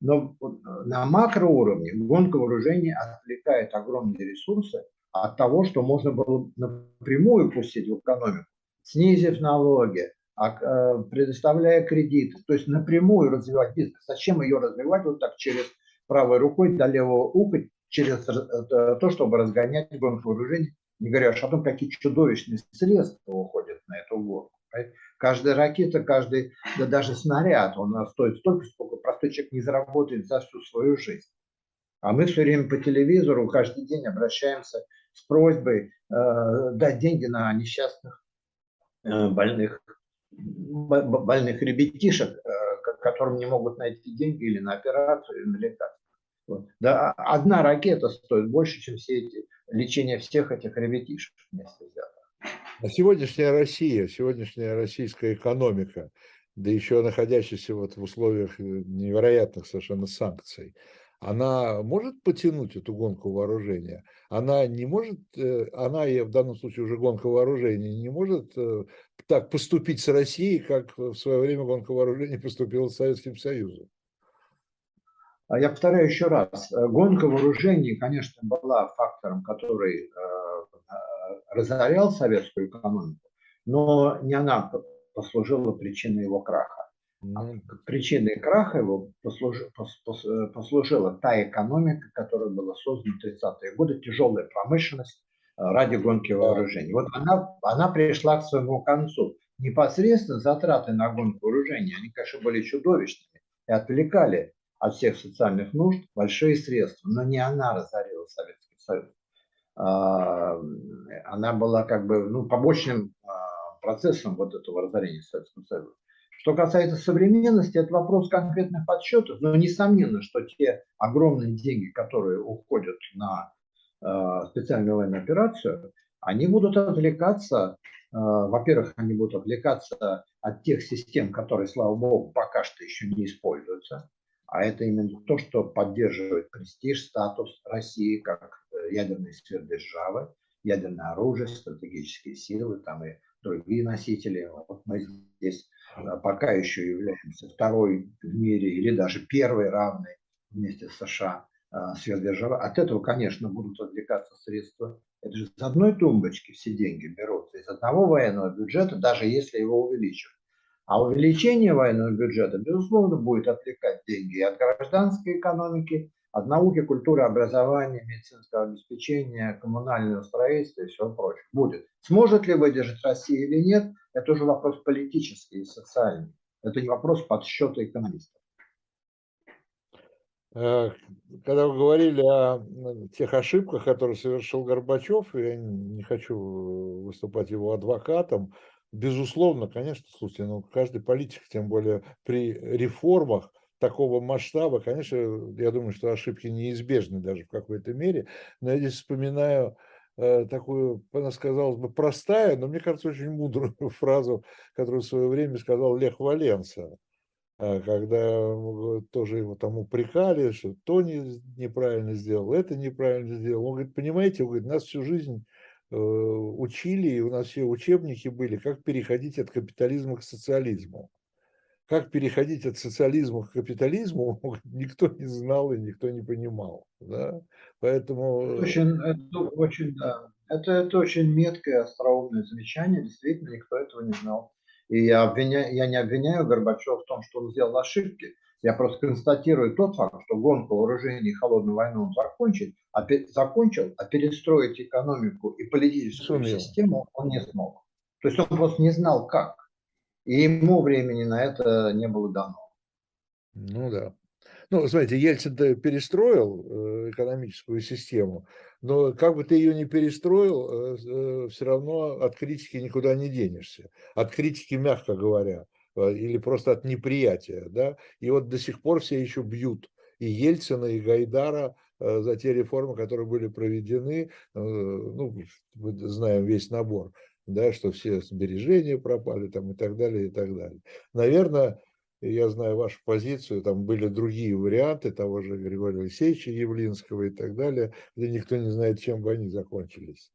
S2: Но на макроуровне гонка вооружений отвлекает огромные ресурсы от того, что можно было напрямую пустить в экономику, снизив налоги, э, предоставляя кредиты, то есть напрямую развивать бизнес. Зачем ее развивать вот так через правой рукой до левого уха через то, чтобы разгонять гонку не говоря уж о том, какие чудовищные средства уходят на эту гонку. Каждая ракета, каждый, да даже снаряд, он стоит столько, сколько простой человек не заработает за всю свою жизнь. А мы все время по телевизору каждый день обращаемся с просьбой э, дать деньги на несчастных э, больных, больных ребятишек, э, которым не могут найти деньги или на операцию, или на лекарство. Вот. Да, одна ракета стоит больше, чем все эти лечения всех этих ребятишек вместе взятых.
S1: А сегодняшняя Россия, сегодняшняя российская экономика, да еще находящаяся вот в условиях невероятных совершенно санкций, она может потянуть эту гонку вооружения? Она не может, э, она и в данном случае уже гонка вооружения, не может э, так поступить с Россией, как в свое время гонка вооружений поступила с Советским Союзом?
S2: А я повторяю еще раз, э, гонка вооружений, конечно, была фактором, который разорял советскую экономику, но не она послужила причиной его краха. Mm. Причиной краха его послужила, послужила та экономика, которая была создана в 30-е годы, тяжелая промышленность э, ради гонки вооружений. Вот она, она пришла к своему концу. Непосредственно затраты на гонку вооружений, они, конечно, были чудовищными и отвлекали от всех социальных нужд большие средства, но не она разорила Советский Союз. А, она была как бы ну, побочным а, процессом вот этого разорения Советского Союза. Что касается современности, это вопрос конкретных подсчетов, но несомненно, что те огромные деньги, которые уходят на э, специальную военную операцию, они будут отвлекаться, э, во-первых, они будут отвлекаться от тех систем, которые, слава богу, пока что еще не используются, а это именно то, что поддерживает престиж, статус России как э, ядерной сверхдержавы, ядерное оружие, стратегические силы там и другие носители. Вот мы здесь пока еще являемся второй в мире или даже первой равной вместе с США а, сверхдержавы. От этого, конечно, будут отвлекаться средства. Это же с одной тумбочки все деньги берутся, из одного военного бюджета, даже если его увеличивать. А увеличение военного бюджета, безусловно, будет отвлекать деньги от гражданской экономики, от науки, культуры, образования, медицинского обеспечения, коммунального строительства и всего прочего. Будет. Сможет ли выдержать Россия или нет, это уже вопрос политический и социальный. Это не вопрос подсчета экономистов.
S1: Э, когда вы говорили о тех ошибках, которые совершил Горбачев, я не хочу выступать его адвокатом, безусловно, конечно, слушайте, ну, каждый политик, тем более при реформах, такого масштаба, конечно, я думаю, что ошибки неизбежны даже в какой-то мере, но я здесь вспоминаю э, такую, она сказалась бы, простая, но мне кажется, очень мудрую фразу, которую в свое время сказал Лех Валенса, э, когда тоже его там упрекали, что то не, неправильно сделал, это неправильно сделал. Он говорит, понимаете, он говорит, нас всю жизнь э, учили, и у нас все учебники были, как переходить от капитализма к социализму как переходить от социализма к капитализму, никто не знал и никто не понимал. Да? Поэтому...
S2: Это очень, это очень, да. Это, это очень меткое, остроумное замечание. Действительно, никто этого не знал. И я, обвиняю, я не обвиняю Горбачева в том, что он сделал ошибки. Я просто констатирую тот факт, что гонку вооружений и холодную войну он закончил, а, закончил, а перестроить экономику и политическую Сумел. систему он не смог. То есть он просто не знал, как. И ему времени на это не было дано.
S1: Ну да. Ну, смотрите, Ельцин перестроил э, экономическую систему, но как бы ты ее не перестроил, э, э, все равно от критики никуда не денешься. От критики, мягко говоря, или просто от неприятия. Да? И вот до сих пор все еще бьют и Ельцина, и Гайдара за те реформы, которые были проведены. Ну, мы знаем весь набор да, что все сбережения пропали там и так далее, и так далее. Наверное, я знаю вашу позицию, там были другие варианты того же Григория Алексеевича Явлинского и так далее, где никто не знает, чем бы они закончились.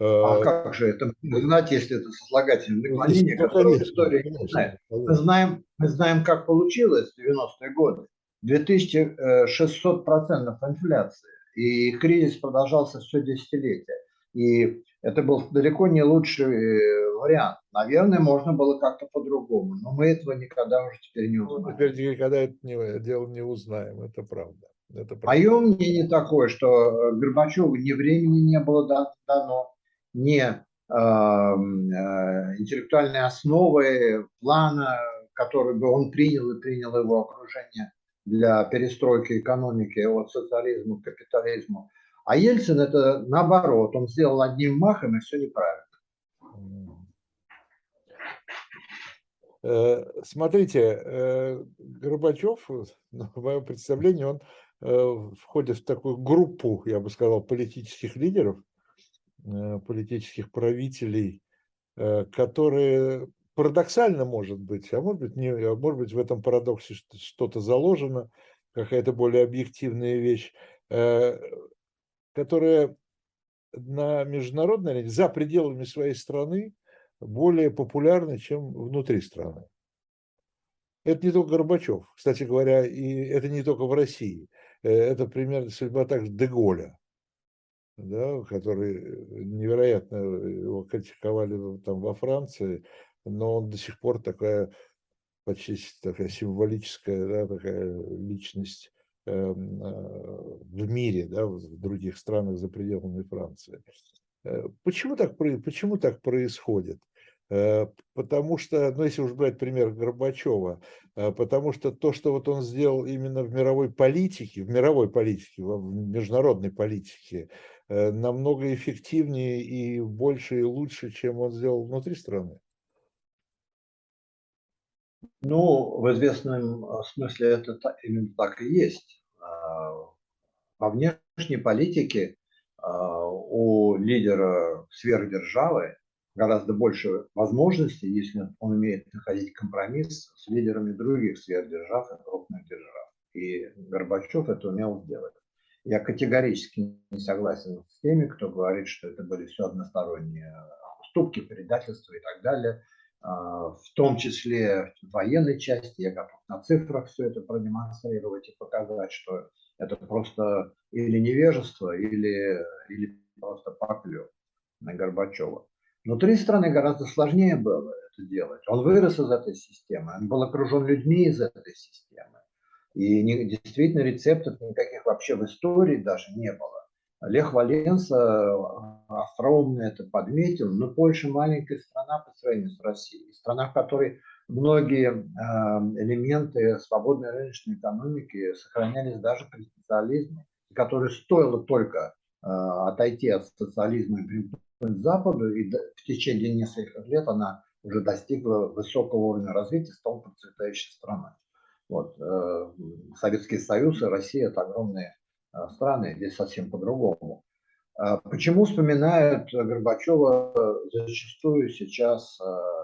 S2: А, а как же это знать, если это сослагательное ну, наклонение, ну, которое история не знает? Мы знаем, мы знаем, как получилось в 90-е годы. 2600% инфляции. И кризис продолжался все десятилетие. И это был далеко не лучший э, вариант. Наверное, можно было как-то по-другому, но мы этого никогда уже теперь не ну, узнаем.
S1: Теперь никогда это не, дело не узнаем, это правда.
S2: Это Мое мнение такое, что э, Горбачеву ни времени не было дано, ни э, э, интеллектуальной основы, плана, который бы он принял и принял его окружение для перестройки экономики от социализма к капитализму. А Ельцин это наоборот, он сделал одним махом и все неправильно.
S1: Э, смотрите, э, Горбачев, в моем представлении, он э, входит в такую группу, я бы сказал, политических лидеров, политических правителей, которые парадоксально может быть, а может быть, не, а может быть в этом парадоксе что-то заложено, какая-то более объективная вещь, которая на международной арене, за пределами своей страны, более популярны, чем внутри страны. Это не только Горбачев, кстати говоря, и это не только в России. Э, это примерно судьба также Деголя, да, который невероятно его критиковали там во Франции, но он до сих пор такая почти такая символическая да, такая личность э, в мире, да, в других странах за пределами Франции. Э, почему так, почему так происходит? Э, потому что, ну, если уж брать пример Горбачева, э, потому что то, что вот он сделал именно в мировой политике, в мировой политике, в международной политике, намного эффективнее и больше и лучше, чем он сделал внутри страны.
S2: Ну, в известном смысле это именно так и есть. А, во внешней политике а, у лидера сверхдержавы гораздо больше возможностей, если он умеет находить компромисс с лидерами других сверхдержав и крупных держав. И Горбачев это умел сделать. Я категорически не согласен с теми, кто говорит, что это были все односторонние уступки, предательства и так далее. А, в том числе в военной части. Я готов на цифрах все это продемонстрировать и показать, что это просто или невежество, или, или просто поклеп на Горбачева. Внутри страны гораздо сложнее было это делать. Он вырос из этой системы, он был окружен людьми из этой системы. И не, действительно рецептов никаких вообще в истории даже не было. Лех Валенса остроумно это подметил, но Польша маленькая страна по сравнению с Россией. Страна, в которой многие э, элементы свободной рыночной экономики сохранялись даже при социализме, которой стоило только э, отойти от социализма и примкнуть к Западу, и в течение нескольких лет она уже достигла высокого уровня развития, стала процветающей страной. Вот. Э, Советский Союз и Россия – это огромные э, страны, здесь совсем по-другому. Э, почему вспоминают Горбачева зачастую сейчас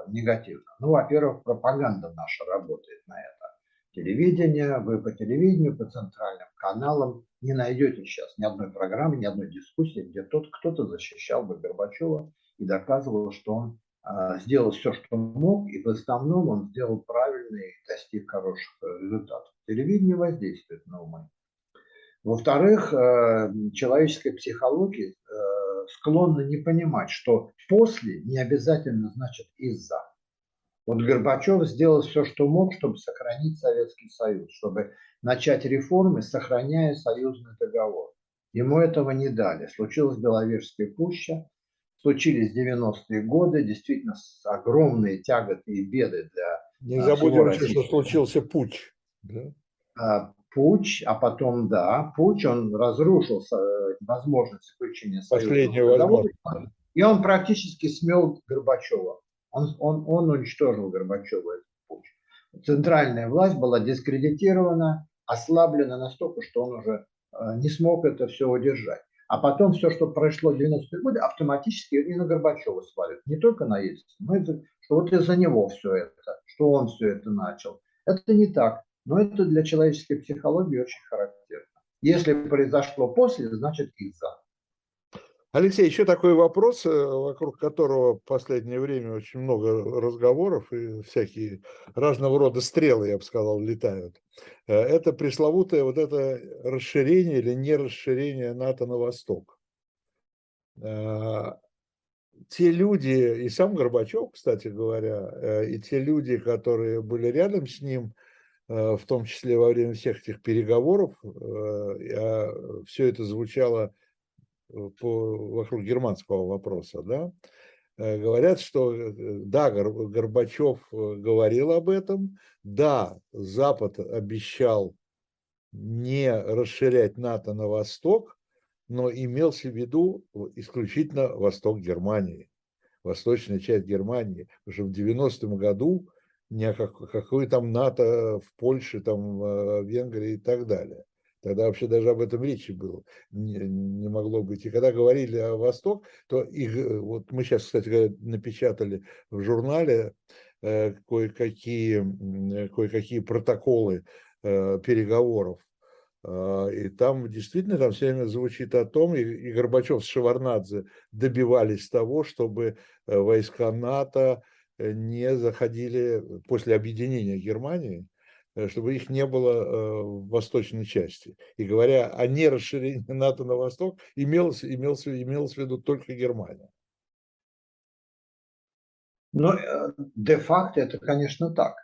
S2: негативно? Ну, во-первых, пропаганда наша работает на это. Телевидение, вы по телевидению, по центральным каналам не найдете сейчас ни одной программы, ни одной дискуссии, где тот кто-то защищал бы Горбачева и доказывал, что он э, сделал все, что мог, и в основном он сделал правильный и достиг хороших результатов. Телевидение воздействует на умы. Во-вторых, э, человеческая психология э, склонна не понимать, что после не обязательно значит из-за. Вот Горбачев сделал все, что мог, чтобы сохранить Советский Союз, чтобы начать реформы, сохраняя союзный договор. Ему этого не дали. Случилась Беловежская пуща, случились 90-е годы, действительно огромные тяготы и беды для
S1: Не забудем, что случился путь. Да?
S2: Путь, а потом, да, путь, он разрушил возможность заключения
S1: союзного договора.
S2: И он практически смел Горбачева. Он, он, он уничтожил Горбачева этот путь. Центральная власть была дискредитирована, ослаблена настолько, что он уже э, не смог это все удержать. А потом все, что прошло в 90-е годы, автоматически и на Горбачева свалят. Не только на Ельцина, но это, что вот из-за него все это, что он все это начал. Это не так, но это для человеческой психологии очень характерно. Если произошло после, значит из-за.
S1: Алексей, еще такой вопрос, э, вокруг которого в последнее время очень много разговоров и всякие разного рода стрелы, я бы сказал, летают. Э, это пресловутое вот это расширение или не расширение НАТО на восток. Э, те люди, и сам Горбачев, кстати говоря, и те люди, которые были рядом с ним, в том числе во время всех этих переговоров, а все это звучало по, вокруг германского вопроса, да, говорят, что да, Горбачев говорил об этом, да, Запад обещал не расширять НАТО на восток, но имелся в виду исключительно восток Германии, восточная часть Германии. Потому что в 90-м году ни о какой там НАТО в Польше, там, в Венгрии и так далее. Тогда вообще даже об этом речи было, не, не могло быть. И когда говорили о Восток, то их, вот мы сейчас, кстати, напечатали в журнале э, кое-какие, кое-какие протоколы э, переговоров а, и там действительно там все время звучит о том, и, и Горбачев с Шеварнадзе добивались того, чтобы э, войска НАТО э, не заходили после объединения Германии, э, чтобы их не было в восточной части. И говоря о нерасширении НАТО на восток, имелось, имелось, имелось в виду только Германия.
S2: Но де-факто это, конечно, так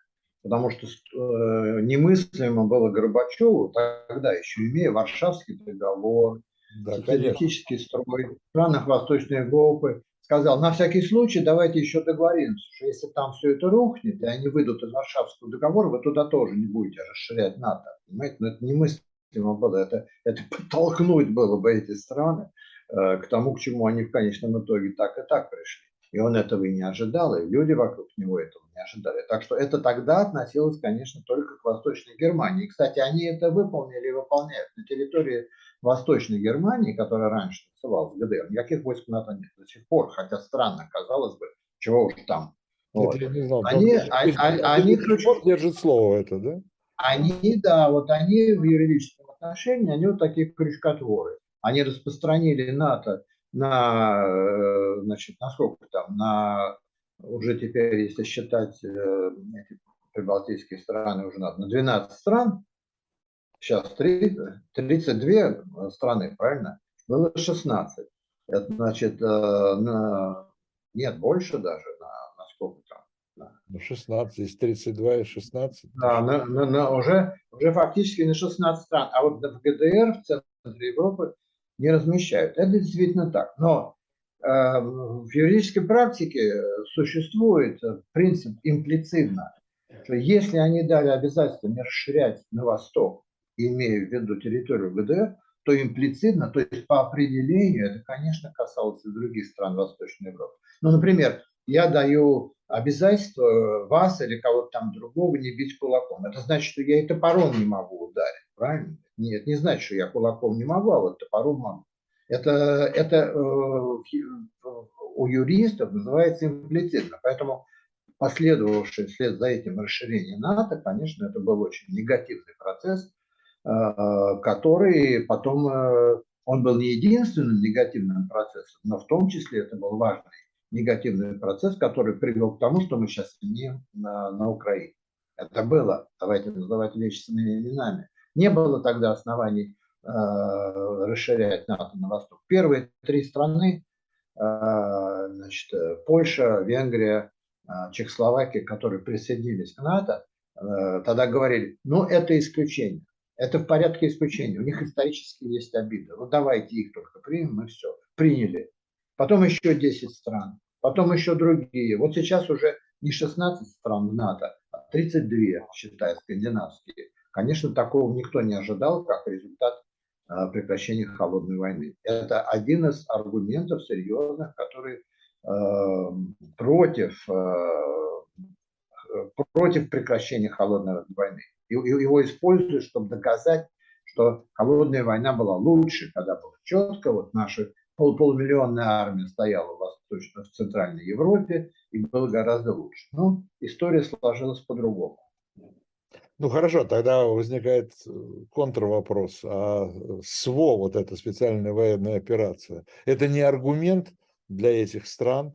S2: потому что э, немыслимо было Горбачеву, тогда еще имея Варшавский договор, да, социалистический строй в странах Восточной Европы, сказал, на всякий случай давайте еще договоримся, что если там все это рухнет, и они выйдут из Варшавского договора, вы туда тоже не будете расширять НАТО. Понимаете, но это немыслимо было, это, это подтолкнуть было бы эти страны э, к тому, к чему они в конечном итоге так и так пришли. И он этого и не ожидал, и люди вокруг него этого не ожидали. Так что это тогда относилось, конечно, только к Восточной Германии. И, кстати, они это выполнили и выполняют. На территории Восточной Германии, которая раньше называлась ГДР, никаких войск НАТО нет до сих пор. Хотя странно, казалось бы, чего уж там. Вот. Это я не знал. Они, они, они, они ключ... держат слово это, да? Они, да, вот они в юридическом отношении, они вот такие крючкотворы. Они распространили НАТО на, э, значит, на сколько там, на уже теперь, если считать э, эти прибалтийские страны, уже надо, на 12 стран, сейчас 3, 32 страны, правильно? Было 16. Это значит, э, на, нет, больше даже, на, на сколько там?
S1: На 16, из 32 и 16.
S2: Да, на, на, на, уже, уже фактически на 16 стран. А вот в ГДР, в центре Европы, не размещают. Это действительно так. Но э, в юридической практике существует принцип имплицитно, что если они дали обязательство не расширять на восток, имея в виду территорию ГДР, то имплицитно, то есть по определению, это, конечно, касалось и других стран Восточной Европы. Ну, например, я даю обязательство вас или кого-то там другого не бить кулаком. Это значит, что я и топором не могу ударить, правильно? Нет, не значит, что я кулаком не могу, а вот топором могу. Это, это э, у юристов называется имплицитно. Поэтому последовавшее вслед за этим расширение НАТО, конечно, это был очень негативный процесс, э, который потом, э, он был не единственным негативным процессом, но в том числе это был важный негативный процесс, который привел к тому, что мы сейчас имеем на, на Украине. Это было, давайте называть вещи своими именами, не было тогда оснований э, расширять НАТО на восток. Первые три страны, э, значит, Польша, Венгрия, э, Чехословакия, которые присоединились к НАТО, э, тогда говорили, ну это исключение. Это в порядке исключения. У них исторически есть обиды. Ну давайте их только примем и все. Приняли. Потом еще 10 стран. Потом еще другие. Вот сейчас уже не 16 стран НАТО, а 32, считая скандинавские. Конечно, такого никто не ожидал, как результат а, прекращения холодной войны. Это один из аргументов серьезных, который э, против, э, против прекращения холодной войны. И, его используют, чтобы доказать, что холодная война была лучше, когда было четко, вот наши пол, полумиллионная армия стояла в, в Центральной Европе и было гораздо лучше. Но история сложилась по-другому.
S1: Ну хорошо, тогда возникает э, контрвопрос. А СВО, вот эта специальная военная операция, это не аргумент для этих стран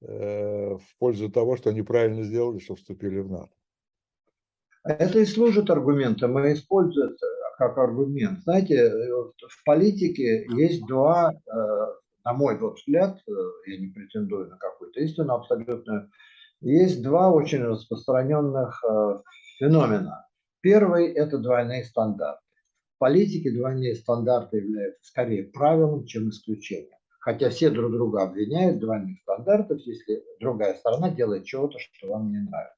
S1: э, в пользу того, что они правильно сделали, что вступили в НАТО?
S2: Это и служит аргументом, и используется как аргумент. Знаете, э, в политике есть два, на мой взгляд, я не претендую на какую-то истину абсолютную, есть два очень распространенных феномена Первый – это двойные стандарты. В политике двойные стандарты являются скорее правилом, чем исключением. Хотя все друг друга обвиняют в двойных стандартах, если другая сторона делает чего-то, что вам не нравится.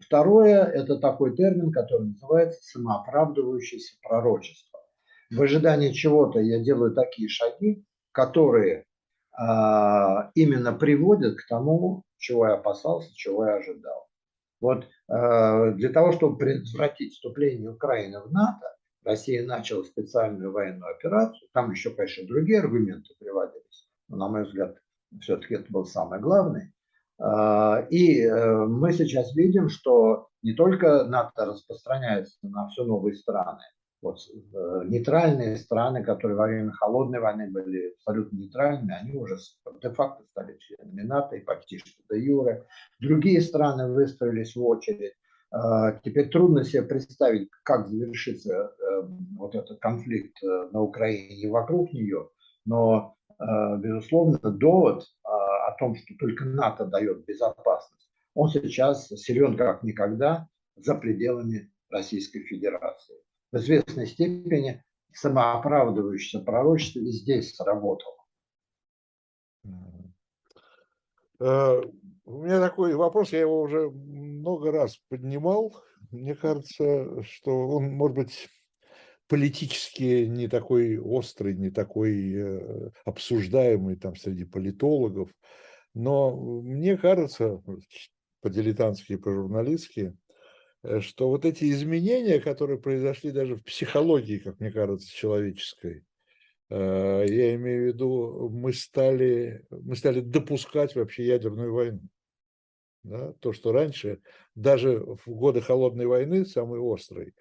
S2: Второе – это такой термин, который называется самооправдывающееся пророчество. В ожидании чего-то я делаю такие шаги, которые а, именно приводят к тому, чего я опасался, чего я ожидал. Вот а, для того, чтобы предотвратить вступление Украины в НАТО, Россия начала специальную военную операцию. Там еще, конечно, другие аргументы приводились, но, на мой взгляд, все-таки это был самый главный. А, и э, мы сейчас видим, что не только НАТО распространяется на все новые страны, вот э, нейтральные страны, которые во время холодной войны были абсолютно нейтральными, они уже де-факто стали членами НАТО и почти что до юре. Другие страны выстроились в очередь. А, теперь трудно себе представить, как завершится э, вот этот конфликт на Украине и вокруг нее, но, безусловно, довод о том, что только НАТО дает безопасность, он сейчас силен как никогда за пределами Российской Федерации. В известной степени самооправдывающееся пророчество и здесь сработало.
S1: Э, у меня такой вопрос, я его уже много раз поднимал. Мне кажется, что он, может быть, политически не такой острый, не такой э, обсуждаемый там среди политологов. Но мне кажется, по-дилетантски и по-журналистски, что вот эти изменения, которые произошли даже в психологии, как мне кажется, человеческой, э, я имею в виду, мы стали, мы стали допускать вообще ядерную войну. Да? То, что раньше, даже в годы холодной войны, самой острой,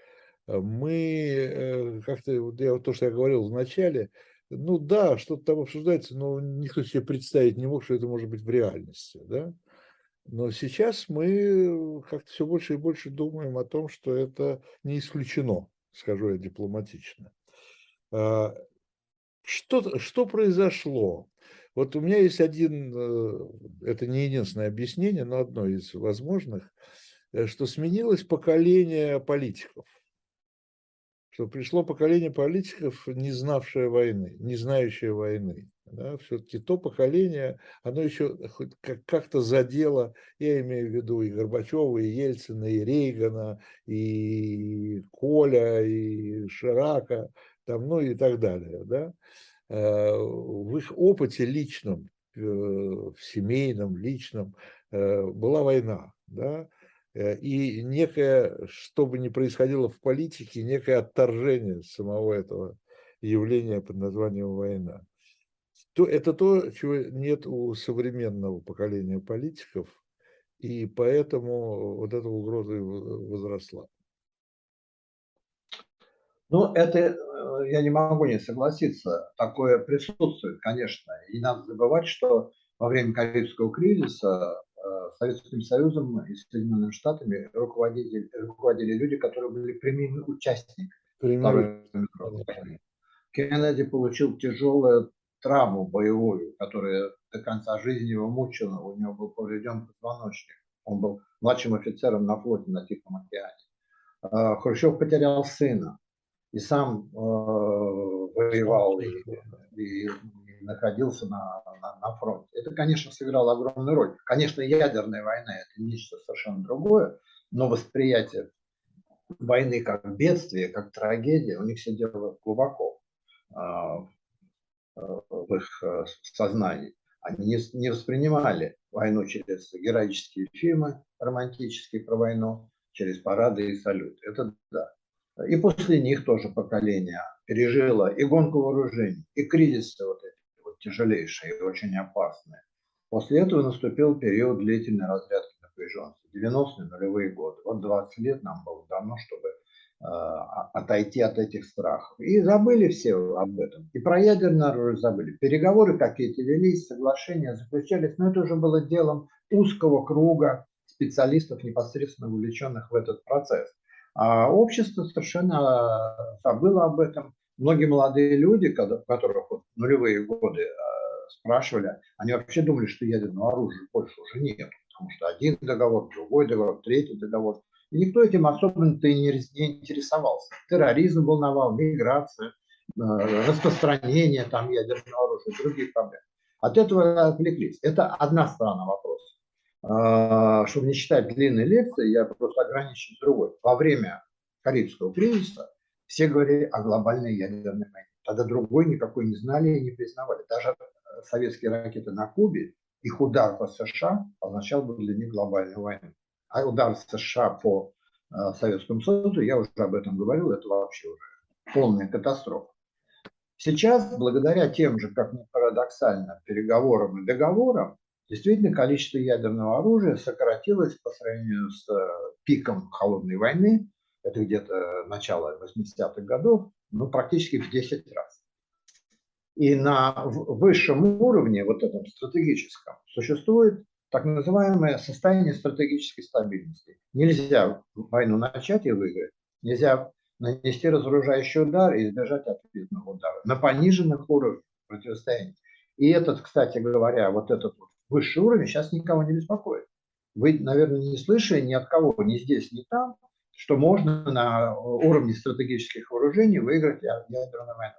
S1: мы э, как-то, вот я, то, что я говорил в начале, ну да, что-то там обсуждается, но никто себе представить не мог, что это может быть в реальности, да. Но сейчас мы как-то все больше и больше думаем о том, что это не исключено, скажу я дипломатично. А, что, что произошло? Вот у меня есть один, э, это не единственное объяснение, но одно из возможных, э, что сменилось поколение политиков что пришло поколение политиков, не знавшее войны, не знающее войны. Да, все-таки то поколение, оно еще как-то задело, я имею в виду и Горбачева, и Ельцина, и Рейгана, и Коля, и Ширака, там, ну и так далее. Да? Э, в их опыте личном, э, в семейном, личном э, была война. Да? Э, и некое, что бы ни происходило в политике, некое отторжение самого этого явления под названием война. То, это то, чего нет у современного поколения политиков, и поэтому вот эта угроза возросла.
S2: Ну, это э, я не могу не согласиться. Такое присутствует, конечно. И надо забывать, что во время Карибского кризиса Советским Союзом и Соединенными Штатами руководили, руководили люди, которые были прямыми участниками Второй войны. Кеннеди получил тяжелую травму боевую, которая до конца жизни его мучила. У него был поврежден позвоночник. Он был младшим офицером на флоте на Тихом океане. А, Хрущев потерял сына и сам э, воевал и, и находился на, на, на фронте. Это, конечно, сыграло огромную роль. Конечно, ядерная война – это нечто совершенно другое, но восприятие войны как бедствие, как трагедия у них сидело глубоко а, в их э, сознании. Они не, не воспринимали войну через героические фильмы романтические про войну, через парады и салют. Это да. И после них тоже поколение пережило и гонку вооружений, и кризисы вот эти тяжелейшие и очень опасные. После этого наступил период длительной разрядки напряженности, 90-е нулевые годы. Вот 20 лет нам было дано, чтобы э, отойти от этих страхов. И забыли все об этом. И про ядерное оружие забыли. Переговоры какие-то велись, соглашения заключались, но это уже было делом узкого круга специалистов, непосредственно увлеченных в этот процесс. А общество совершенно забыло об этом многие молодые люди, у которых вот нулевые годы э, спрашивали, они вообще думали, что ядерного оружия больше уже нет, потому что один договор, другой договор, третий договор. И никто этим особенно-то и не, не интересовался. Терроризм волновал, миграция, э, распространение там ядерного оружия, других проблем. От этого отвлеклись. Это одна сторона вопроса. А, чтобы не читать длинные лекции, я просто ограничен другой. Во время Карибского кризиса все говорили о глобальной ядерной войне. Тогда другой никакой не знали и не признавали. Даже советские ракеты на Кубе, их удар по США означал бы для них глобальную войну. А удар США по э, Советскому Союзу, я уже об этом говорил, это вообще уже полная катастрофа. Сейчас, благодаря тем же, как ни парадоксально, переговорам и договорам, действительно количество ядерного оружия сократилось по сравнению с э, пиком холодной войны, это где-то начало 80-х годов, ну, практически в 10 раз. И на высшем уровне, вот этом стратегическом, существует так называемое состояние стратегической стабильности. Нельзя войну начать и выиграть. Нельзя нанести разоружающий удар и избежать ответного удара. На пониженных уровнях противостояния. И этот, кстати говоря, вот этот вот высший уровень сейчас никого не беспокоит. Вы, наверное, не слышали ни от кого, ни здесь, ни там, что можно на уровне стратегических вооружений выиграть ядерную войну.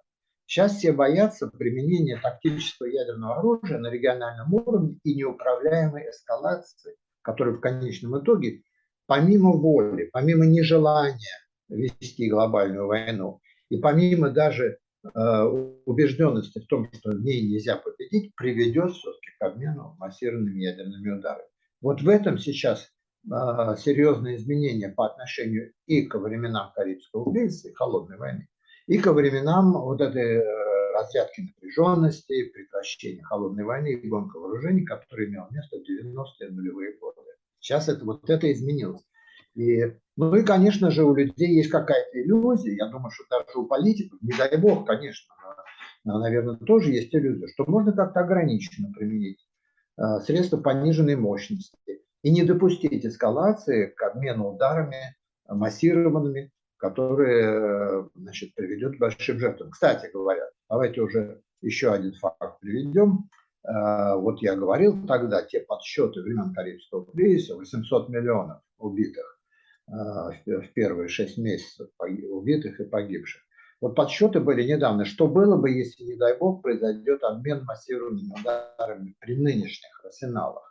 S2: Сейчас все боятся применения тактического ядерного оружия на региональном уровне и неуправляемой эскалации, которая в конечном итоге, помимо воли, помимо нежелания вести глобальную войну, и помимо даже э, убежденности в том, что в ней нельзя победить, приведет все-таки к обмену массированными ядерными ударами. Вот в этом сейчас э, серьезные изменения по отношению и к временам Карибского и холодной войны, и ко временам вот этой э, разрядки напряженности, прекращения холодной войны и гонка вооружений, которая имела место в 90-е нулевые годы. Сейчас это, вот это изменилось. И, ну и, конечно же, у людей есть какая-то иллюзия. Я думаю, что даже у политиков, не дай бог, конечно, но, наверное, тоже есть иллюзия, что можно как-то ограниченно применить э, средства пониженной мощности и не допустить эскалации к обмену ударами массированными которые значит, приведет к большим жертвам. Кстати говоря, давайте уже еще один факт приведем. Э, вот я говорил тогда, те подсчеты времен Карибского кризиса, 800 миллионов убитых э, в первые 6 месяцев, убитых и погибших. Вот подсчеты были недавно. Что было бы, если, не дай бог, произойдет обмен массированными ударами при нынешних арсеналах?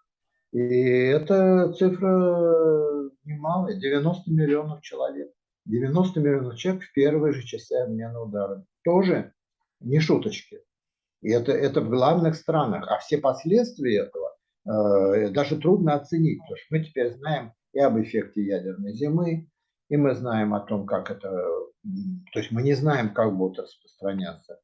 S2: И эта цифра немалая, 90 миллионов человек. 90 миллионов человек в первые же часы обмена ударами. Тоже не шуточки. И это, это в главных странах. А все последствия этого э, даже трудно оценить. Потому что мы теперь знаем и об эффекте ядерной зимы, и мы знаем о том, как это... То есть мы не знаем, как будут распространяться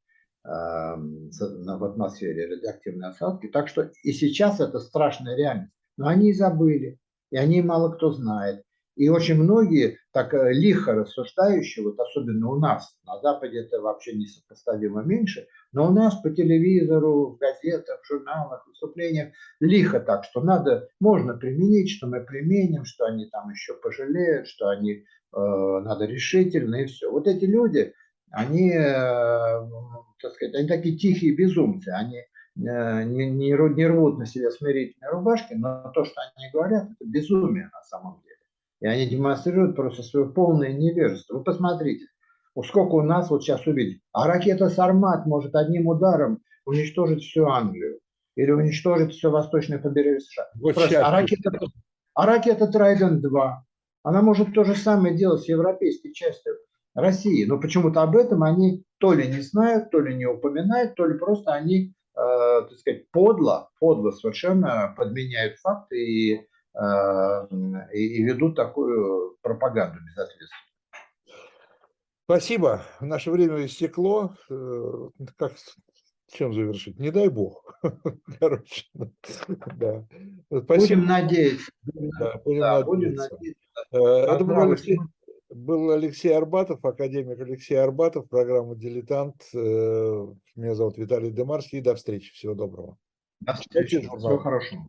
S2: э, в атмосфере радиоактивные осадки. Так что и сейчас это страшная реальность. Но они и забыли, и они мало кто знает. И очень многие так э, лихо рассуждающие, вот особенно у нас, на Западе это вообще несопоставимо меньше, но у нас по телевизору, в газетах, в журналах, выступлениях лихо так, что надо, можно применить, что мы применим, что они там еще пожалеют, что они, э, надо решительно и все. Вот эти люди, они, э, так сказать, они такие тихие безумцы, они не, не, не рвут на себе смирительные рубашки, но то, что они говорят, это безумие на самом деле. И они демонстрируют просто свое полное невежество. Вы посмотрите, сколько у нас вот сейчас увидеть. А ракета «Сармат» может одним ударом уничтожить всю Англию. Или уничтожить все восточное побережье США. Вот просто, а, ракета, а ракета «Трайдент-2», она может то же самое делать с европейской частью России. Но почему-то об этом они то ли не знают, то ли не упоминают, то ли просто они, э, так сказать, подло, подло совершенно подменяют факты и Э, и, и ведут такую пропаганду безответственную.
S1: Спасибо. Наше время истекло. Э, как чем завершить? Не дай бог. Короче,
S2: да. Спасибо. Будем надеяться. Да, будем
S1: да, надеяться. Будем надеяться. Э, это был Алексей, был Алексей Арбатов, академик Алексей Арбатов, программа «Дилетант». Меня зовут Виталий Демарский. До встречи. Всего доброго.
S2: До встречи. Всего хорошего.